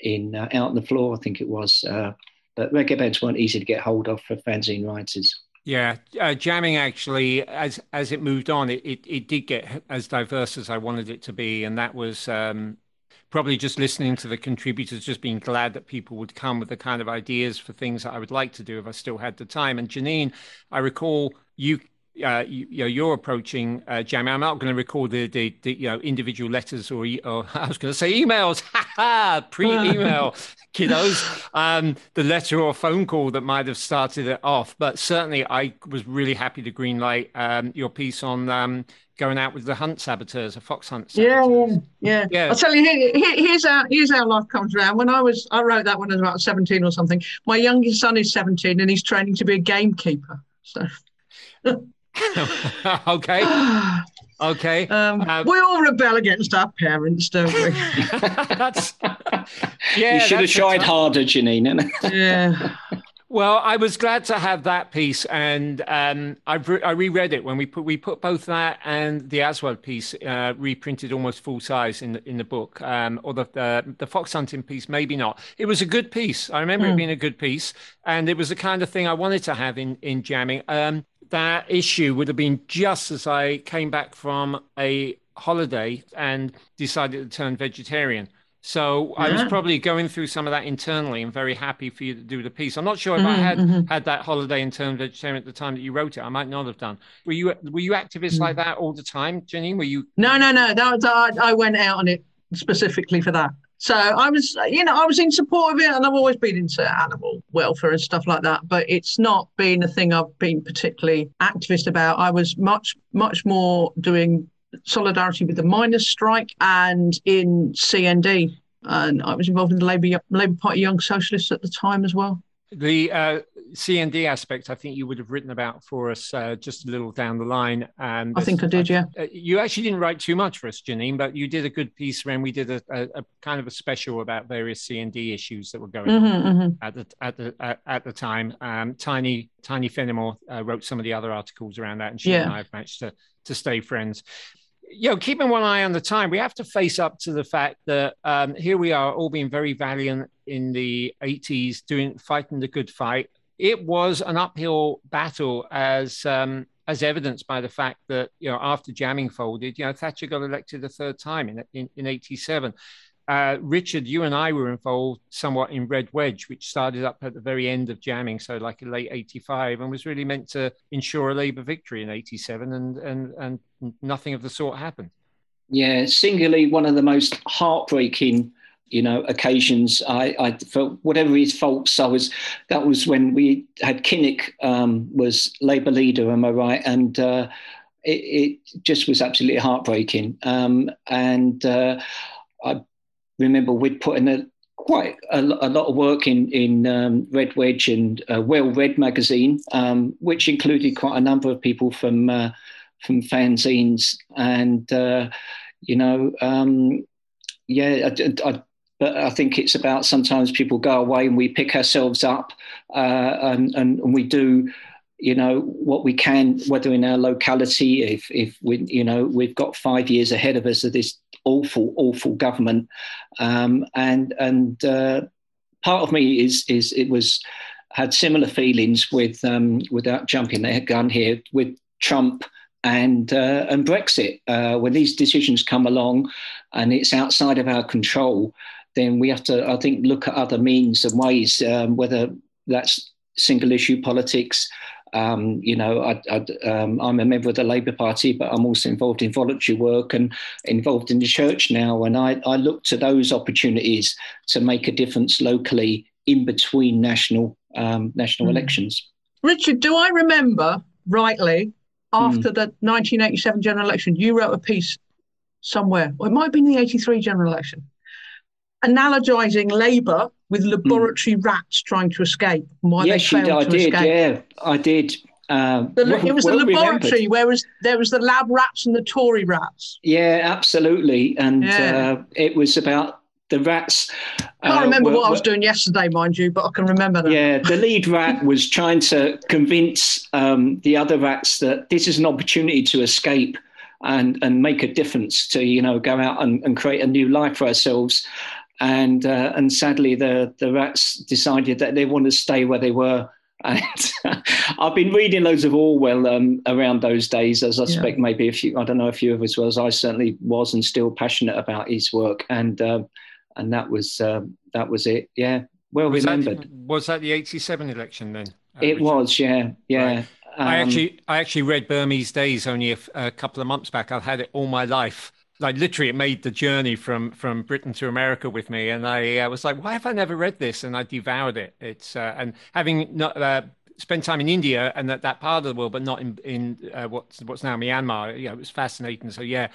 in uh, out on the floor, I think it was. Uh, but reggae bands weren't easy to get hold of for fanzine writers. Yeah, uh, jamming actually, as as it moved on, it, it, it did get as diverse as I wanted it to be, and that was um, probably just listening to the contributors, just being glad that people would come with the kind of ideas for things that I would like to do if I still had the time. And Janine, I recall you uh, you, you, know, you're approaching uh, Jamie. I'm not going to record the, the, the, you know individual letters or, or *laughs* I was going to say emails, *laughs* Ha ha pre-email *laughs* kiddos, um, the letter or phone call that might have started it off. But certainly, I was really happy to greenlight um, your piece on um, going out with the hunt saboteurs, a fox hunt. Saboteurs. Yeah, yeah, yeah. I'll tell you, here, here's how here's how life comes around. When I was, I wrote that when I was about seventeen or something. My youngest son is seventeen, and he's training to be a gamekeeper. So. *laughs* okay. Okay. *sighs* Um, um, we all rebel against our parents, don't we? *laughs* that's, *laughs* yeah, you should have tried harder, Janine. yeah. Well, I was glad to have that piece, and um, I, re- I reread it when we put we put both that and the Aswad piece uh, reprinted almost full size in the, in the book, um, or the, the, the fox hunting piece maybe not. It was a good piece. I remember mm. it being a good piece, and it was the kind of thing I wanted to have in in jamming. Um, that issue would have been just as I came back from a holiday and decided to turn vegetarian. So yeah. I was probably going through some of that internally and very happy for you to do the piece. I'm not sure if mm-hmm, I had mm-hmm. had that holiday and turned vegetarian at the time that you wrote it. I might not have done. Were you were you activists mm like that all the time, Janine? Were you? No, no, no. That was, I, I went out on it specifically for that. So I was, you know, I was in support of it, and I've always been into animal welfare and stuff like that. But it's not been a thing I've been particularly activist about. I was much, much more doing solidarity with the miners' strike and in CND. And I was involved in the Labour Labour Party Young Socialists at the time as well. The uh, CND aspect, I think you would have written about for us uh, just a little down the line. And I think I did, yeah. Uh, you actually didn't write too much for us, Janine, but you did a good piece when we did a, a, a kind of a special about various CND issues that were going mm-hmm, on mm-hmm. at the at the at, at the time. Um, Tiny Tiny Fenimore uh, wrote some of the other articles around that, and she yeah. and I have managed to to stay friends you know, keeping one eye on the time, we have to face up to the fact that um, here we are, all being very valiant in the 80s, doing fighting the good fight. It was an uphill battle, as um, as evidenced by the fact that you know after jamming folded, you know Thatcher got elected a third time in in, in 87 uh, Richard, you and I were involved somewhat in Red Wedge, which started up at the very end of jamming, so like late '85, and was really meant to ensure a Labour victory in '87, and and and nothing of the sort happened. Yeah, singularly one of the most heartbreaking, you know, occasions. I, I whatever his faults, I was. That was when we had Kinnock um, was Labour leader, am I right? And uh, it, it, just was absolutely heartbreaking. Um, and uh, I remember we'd put in a quite a, a lot of work in in um, Red Wedge and uh, Well Red magazine, um, which included quite a number of people from uh, from fanzines, and uh, you know, um, yeah, I, I, but I think it's about sometimes people go away and we pick ourselves up, uh, and, and, and we do you know what we can whether in our locality if if we you know we've got five years ahead of us of this awful awful government. Um, and and uh, part of me is is it was had similar feelings with um, without jumping the gun here with Trump and uh, and Brexit. Uh, when these decisions come along and it's outside of our control then we have to I think look at other means and ways um, whether that's single issue politics um, you know, I, am um, a member of the Labour Party, but I'm also involved in voluntary work and involved in the church now. And I, I look to those opportunities to make a difference locally in between national um, national mm. elections. Richard, do I remember rightly after mm. the 1987 general election, you wrote a piece somewhere, or it might have been the 83 general election, analogizing Labour with laboratory mm. rats trying to escape. why yes, they failed I to did. Escape. Yeah, I did. Uh, the, it was well the laboratory, whereas there was the lab rats and the Tory rats. Yeah, absolutely. And yeah. Uh, it was about the rats. I can't uh, remember were, what I was doing yesterday, mind you, but I can remember that. Yeah, the lead rat *laughs* was trying to convince um, the other rats that this is an opportunity to escape and and make a difference to you know go out and, and create a new life for ourselves and uh, and sadly the the rats decided that they wanted to stay where they were. *laughs* And I've been reading loads of Orwell um, around those days, as I suspect yeah. maybe a few. I don't know a few of us was. I certainly was, and still passionate about his work. And uh, and that was uh, that was it. Yeah, well was remembered. That, was that the '87 election then? Uh, it Richard? was. Yeah, yeah. Right. Um, I actually I actually read Burmese Days only a, a couple of months back. I've had it all my life like literally it made the journey from from Britain to America with me, and I was like, why have I never read this? And I devoured it. It's uh, and having not uh, spent time in India and that, that part of the world, but not in in uh, what's what's now Myanmar. Yeah, it was fascinating. So yeah,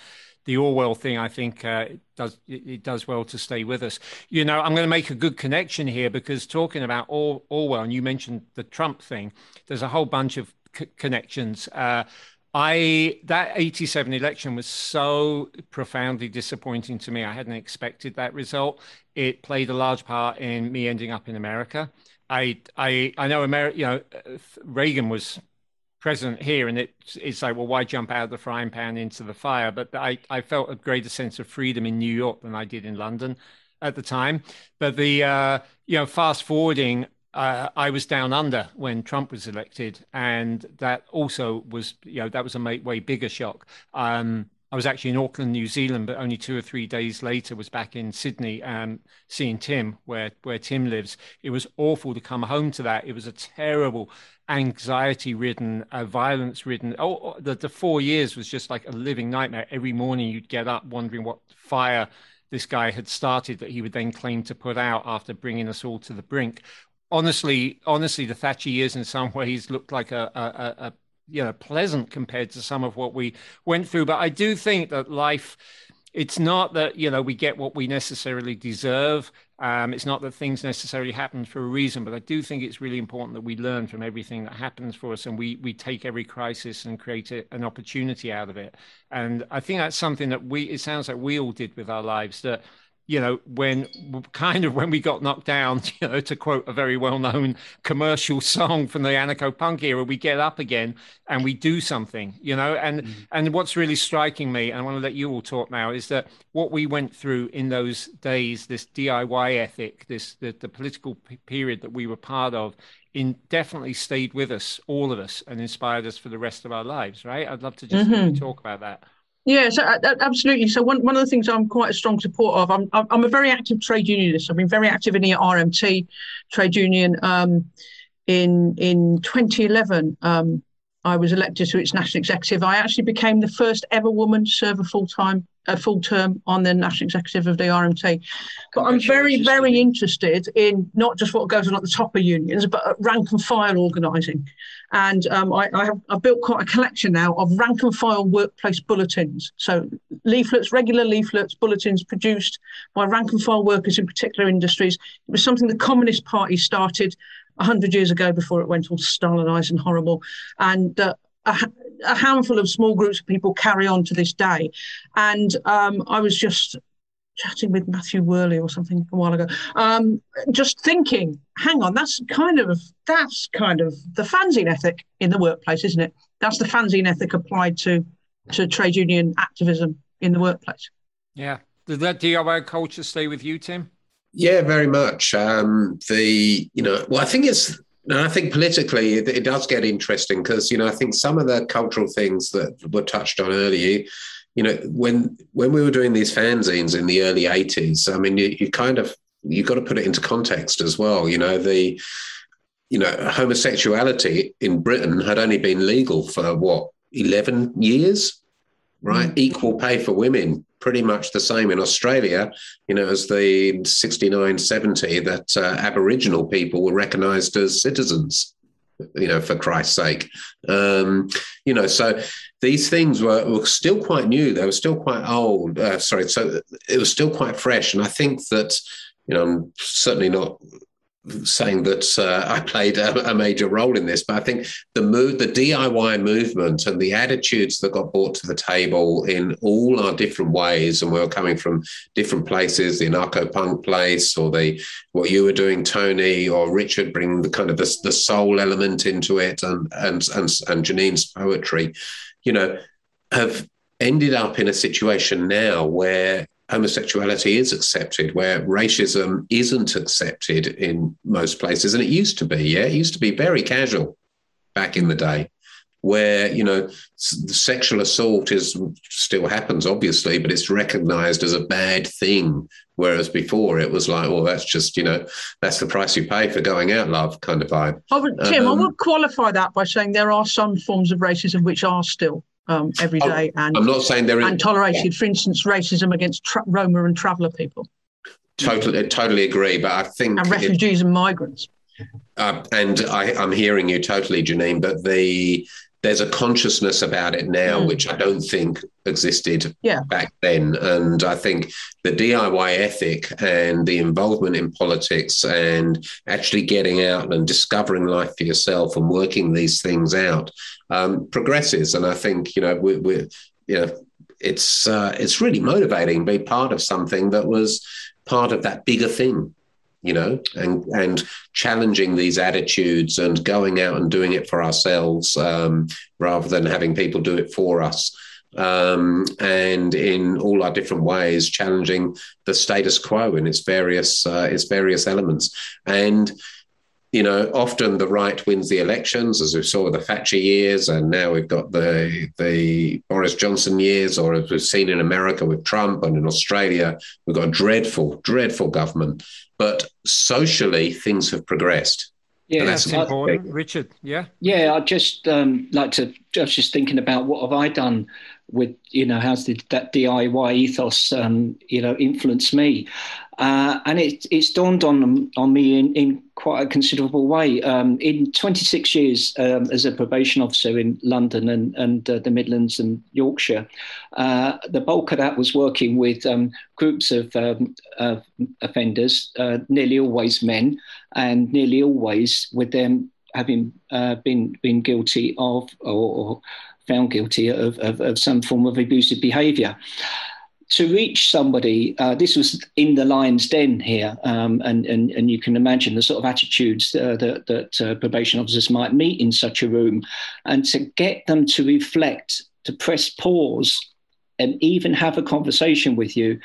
the Orwell thing, I think uh, it does it, does well to stay with us. You know, I'm going to make a good connection here because talking about Or, Orwell, and you mentioned the Trump thing. There's a whole bunch of c- connections. Uh, I that 87 election was so profoundly disappointing to me. I hadn't expected that result. It played a large part in me ending up in America. I I I know America. You know, Reagan was president here, and it, it's like, well, why jump out of the frying pan into the fire? But I I felt a greater sense of freedom in New York than I did in London at the time. But the uh, you know, fast forwarding. Uh, I was down under when Trump was elected, and that also was, you know, that was a way bigger shock. Um, I was actually in Auckland, New Zealand, but only two or three days later was back in Sydney um, seeing Tim, where where Tim lives. It was awful to come home to that. It was a terrible, anxiety-ridden, uh, violence-ridden. Oh, oh, the, the four years was just like a living nightmare. Every morning you'd get up wondering what fire this guy had started that he would then claim to put out after bringing us all to the brink. Honestly, honestly, the Thatcher years in some ways looked like a, a, a you know pleasant compared to some of what we went through. But i do think that life it's not that you know we get what we necessarily deserve. Um, it's not that things necessarily happen for a reason but i do think it's really important that we learn from everything that happens for us and we we take every crisis and create a, an opportunity out of it. And i think that's something that we it sounds like we all did with our lives that you know, when kind of when we got knocked down, *laughs* you know, to quote a very well-known commercial song from the anarcho punk era, we get up again and we do something, you know. And mm. and what's really striking me, and I want to let you all talk now, is that what we went through in those days, this DIY ethic, this the, the political period that we were part of, in definitely stayed with us, all of us, and inspired us for the rest of our lives. Right? I'd love to just mm-hmm. talk about that. Yeah, so uh, absolutely. So one, one of the things I'm quite a strong support of, I'm I'm a very active trade unionist. I've been very active in the RMT trade union. Um, in in 2011, um, I was elected to its national executive. I actually became the first ever woman to serve a full time a full term on the national executive of the RMT. But I'm very, very interested in not just what goes on at the top of unions, but rank and file organising. And um, I, I, have I've built quite a collection now of rank and file workplace bulletins. So leaflets, regular leaflets, bulletins produced by rank and file workers in particular industries. It was something the Communist Party started 100 years ago before it went all Stalinized and horrible. And uh, a, a, handful of small groups of people carry on to this day. And um, I was just chatting with Matthew Worley or something a while ago, um, just thinking, hang on, that's kind of that's kind of the fanzine ethic in the workplace, isn't it? That's the fanzine ethic applied to to trade union activism in the workplace. Yeah. Did that DIY culture stay with you, Tim? Yeah, very much. Um, the you know, well, I think it's and I think politically it, it does get interesting because you know I think some of the cultural things that were touched on earlier, you know, when when we were doing these fanzines in the early '80s, I mean, you, you kind of you've got to put it into context as well. You know, the you know homosexuality in Britain had only been legal for what 11 years, right? Mm. Equal pay for women pretty much the same in Australia, you know, as the 69, 70 that uh, Aboriginal people were recognized as citizens, you know, for Christ's sake. Um, you know, so these things were, were still quite new. They were still quite old. Uh, sorry. So it was still quite fresh. And I think that, you know, I'm certainly not saying that uh, I played a, a, major role in this, but I think the move, the DIY movement, and the attitudes that got brought to the table in all our different ways, and we were coming from different places, the anarcho punk place, or the what you were doing, Tony, or Richard, bringing the kind of the, the soul element into it, and and and and Janine's poetry, you know, have ended up in a situation now where homosexuality is accepted, where racism isn't accepted in most places. And it used to be, yeah, it used to be very casual back in the day, where, you know, sexual assault is still happens, obviously, but it's recognized as a bad thing. Whereas before it was like, well, that's just, you know, that's the price you pay for going out, love kind of vibe. Oh, Tim, um, I would qualify that by saying there are some forms of racism which are still um, every oh, day and I'm not saying there is and tolerated. For instance, racism against tra- Roma and traveller people. Totally, totally agree. But I think and refugees it, and migrants. Uh, and I, I'm hearing you totally, Janine. But the there's a consciousness about it now, mm. which I don't think existed yeah. back then. And I think the DIY ethic and the involvement in politics and actually getting out and discovering life for yourself and working these things out um, progresses. And I think, you know, we, we're, you know, it's uh, it's really motivating to be part of something that was part of that bigger thing you know, and and challenging these attitudes and going out and doing it for ourselves um, rather than having people do it for us. Um, and in all our different ways, challenging the status quo in its various uh, its various elements. And you know, often the right wins the elections, as we saw with the Thatcher years, and now we've got the the Boris Johnson years, or as we've seen in America with Trump, and in Australia, we've got a dreadful, dreadful government. But socially, things have progressed. Yeah, that's, that's important, Richard. Yeah, yeah. I just um, like to. I was just thinking about what have I done with you know how's the, that DIY ethos um, you know influenced me, uh, and it, it's dawned on on me in, in quite a considerable way. Um, in 26 years um, as a probation officer in London and, and uh, the Midlands and Yorkshire, uh, the bulk of that was working with um, groups of, um, of offenders, uh, nearly always men, and nearly always with them having uh, been been guilty of or, or found guilty of, of, of some form of abusive behaviour to reach somebody, uh, this was in the lion's den here, um, and, and, and you can imagine the sort of attitudes uh, that, that uh, probation officers might meet in such a room, and to get them to reflect, to press pause, and even have a conversation with you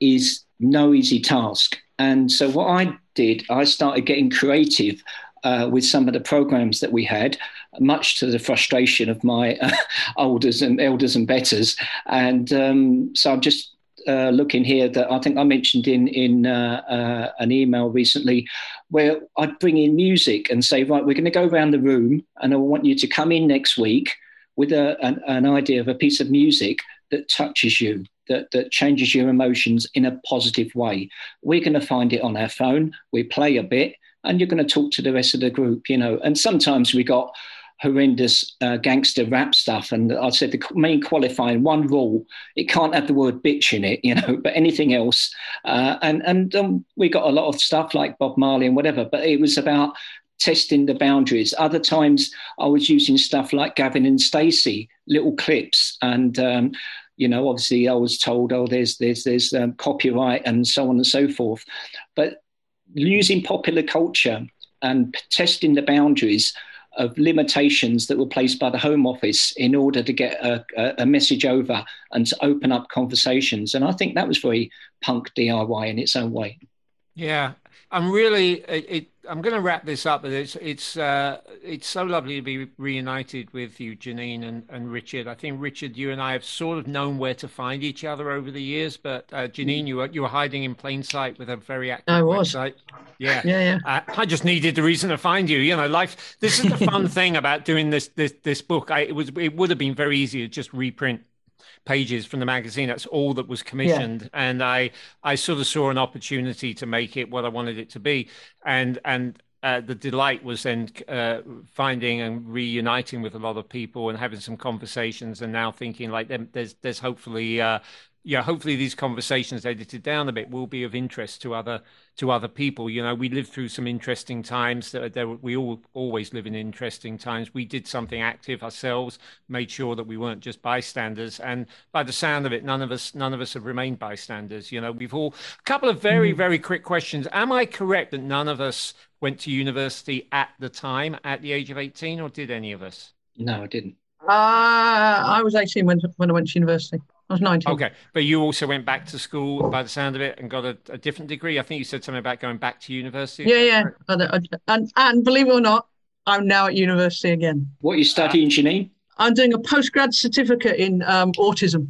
is no easy task. And so, what I did, I started getting creative uh, with some of the programs that we had, much to the frustration of my *laughs* uh, elders and elders and betters. And um, so I'm just uh, looking here that I think I mentioned in in uh, uh, an email recently, where I'd bring in music and say, right, we're going to go around the room, and I want you to come in next week with a, an, an idea of a piece of music that touches you. That, that changes your emotions in a positive way. We're going to find it on our phone. We play a bit, and you're going to talk to the rest of the group, you know. And sometimes we got horrendous uh, gangster rap stuff. And I said the main qualifying one rule: it can't have the word bitch in it, *laughs* you know. But anything else, uh, and and um, we got a lot of stuff like Bob Marley and whatever. But it was about testing the boundaries. Other times, I was using stuff like Gavin and Stacey, little clips, and um, you know, obviously, I was told, oh, there's there's there's um, copyright and so on and so forth. But using popular culture and testing the boundaries of limitations that were placed by the Home Office in order to get a, a, message over and to open up conversations. And I think that was very punk DIY in its own way. Yeah, I'm really it, it I'm going to wrap this up, but it's it's uh, it's so lovely to be reunited with you, Janine and, and Richard. I think Richard, you and I have sort of known where to find each other over the years, but uh, Janine, you were you were hiding in plain sight with a very active I was. website. Yeah, yeah, yeah. Uh, I just needed the reason to find you. You know, life. This is the fun *laughs* thing about doing this this this book. I, it was it would have been very easy to just reprint pages from the magazine. That's all that was commissioned, yeah. and I I sort of saw an opportunity to make it what I wanted it to be, and and. Uh, the delight was then uh, finding and reuniting with a lot of people and having some conversations, and now thinking like there's there's hopefully uh, yeah, hopefully these conversations edited down a bit will be of interest to other to other people. You know, we lived through some interesting times. That there, we all always live in interesting times. We did something active ourselves, made sure that we weren't just bystanders. And by the sound of it, none of us none of us have remained bystanders. You know, we've all a couple of very mm. very quick questions. Am I correct that none of us went to university at the time, at the age of eighteen, or did any of us? No, I didn't. Uh, I was eighteen when when I went to university. I was 19. Okay. But you also went back to school by the sound of it and got a, a different degree. I think you said something about going back to university. Yeah, yeah. And, and, and believe it or not, I'm now at university again. What are you studying, Janine? I'm doing a postgrad certificate in um, autism.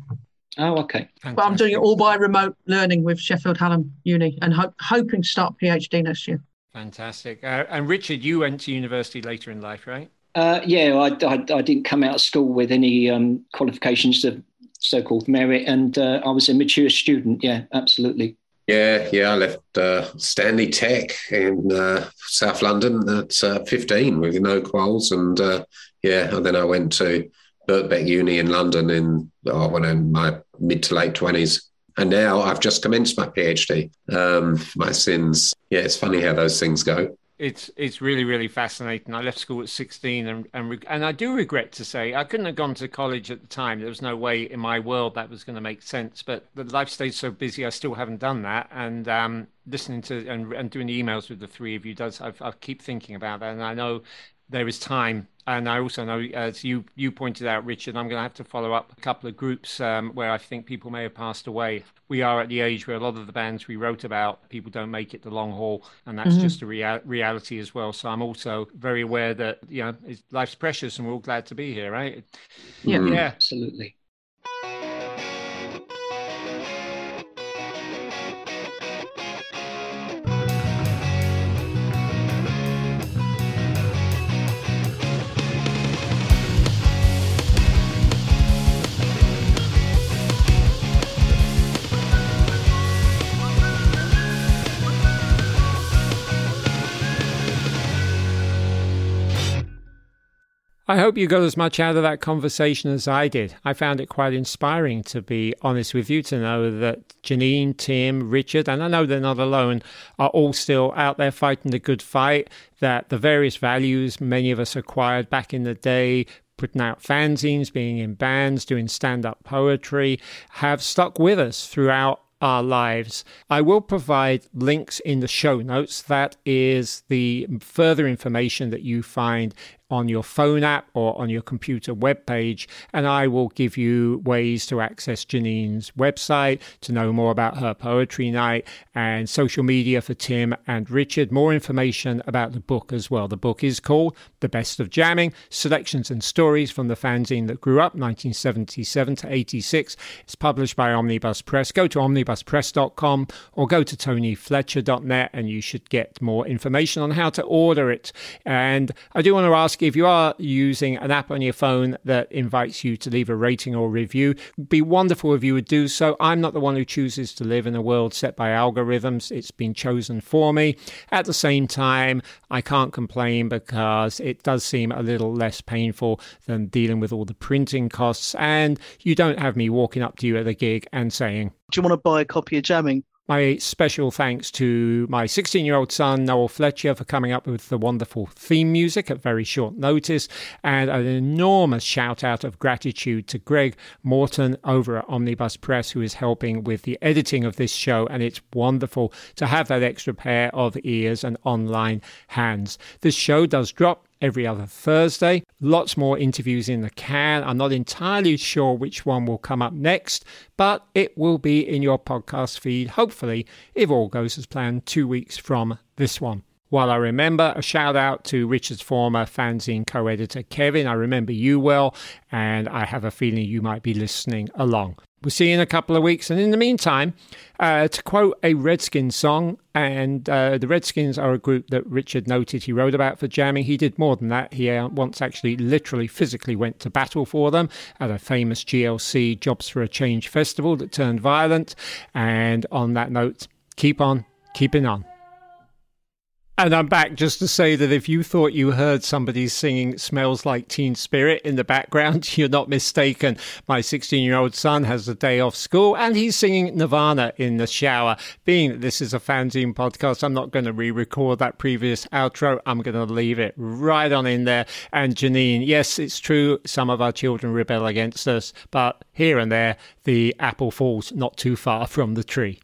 Oh, okay. Fantastic. But I'm doing it all by remote learning with Sheffield Hallam Uni and ho- hoping to start PhD next year. Fantastic. Uh, and Richard, you went to university later in life, right? Uh, yeah, I, I, I, didn't come out of school with any um, qualifications to so-called merit, and uh, I was a mature student. Yeah, absolutely. Yeah, yeah. I left uh, Stanley Tech in uh, South London at uh, 15 with no quals, and uh, yeah, and then I went to Birkbeck Uni in London in oh, when in my mid to late 20s. And now I've just commenced my PhD. Um, my sins. Yeah, it's funny how those things go it's it's really really fascinating. I left school at 16, and and and I do regret to say I couldn't have gone to college at the time. There was no way in my world that was going to make sense. But the life stayed so busy, I still haven't done that. And um, listening to and, and doing the emails with the three of you does. I, I keep thinking about that, and I know there is time. And I also know, as you you pointed out, Richard, I'm going to have to follow up a couple of groups um, where I think people may have passed away. We are at the age where a lot of the bands we wrote about, people don't make it the long haul, and that's mm-hmm. just a rea- reality as well. So I'm also very aware that you know life's precious, and we're all glad to be here, right? Yeah, mm. yeah, absolutely. I hope you got as much out of that conversation as I did. I found it quite inspiring, to be honest with you, to know that Janine, Tim, Richard, and I know they're not alone, are all still out there fighting the good fight. That the various values many of us acquired back in the day, putting out fanzines, being in bands, doing stand up poetry, have stuck with us throughout our lives. I will provide links in the show notes. That is the further information that you find on your phone app or on your computer web page, and I will give you ways to access Janine's website to know more about her poetry night and social media for Tim and Richard. More information about the book as well. The book is called The Best of Jamming Selections and Stories from the Fanzine That Grew Up, 1977 to 86. It's published by Omnibus Press. Go to omnibuspress.com or go to tonyfletcher.net and you should get more information on how to order it. And I do want to ask if you are using an app on your phone that invites you to leave a rating or review, be wonderful if you would do so. I'm not the one who chooses to live in a world set by algorithms. It's been chosen for me. At the same time, I can't complain because it does seem a little less painful than dealing with all the printing costs. And you don't have me walking up to you at a gig and saying, Do you want to buy a copy of Jamming? My special thanks to my 16 year old son, Noel Fletcher, for coming up with the wonderful theme music at very short notice, and an enormous shout out of gratitude to Greg Morton over at Omnibus Press, who is helping with the editing of this show. And it's wonderful to have that extra pair of ears and online hands. This show does drop every other Thursday. Lots more interviews in the can. I'm not entirely sure which one will come up next, but it will be in your podcast feed, hopefully, if all goes as planned, two weeks from this one. While I remember, a shout out to Richard's former fanzine co editor Kevin. I remember you well, and I have a feeling you might be listening along. We'll see you in a couple of weeks. And in the meantime, uh, to quote a Redskins song, and uh, the Redskins are a group that Richard noted he wrote about for jamming. He did more than that. He uh, once actually literally physically went to battle for them at a famous GLC Jobs for a Change festival that turned violent. And on that note, keep on keeping on. And I'm back just to say that if you thought you heard somebody singing Smells Like Teen Spirit in the background, *laughs* you're not mistaken. My 16 year old son has a day off school and he's singing Nirvana in the shower. Being that this is a fanzine podcast, I'm not going to re record that previous outro. I'm going to leave it right on in there. And Janine, yes, it's true, some of our children rebel against us, but here and there, the apple falls not too far from the tree.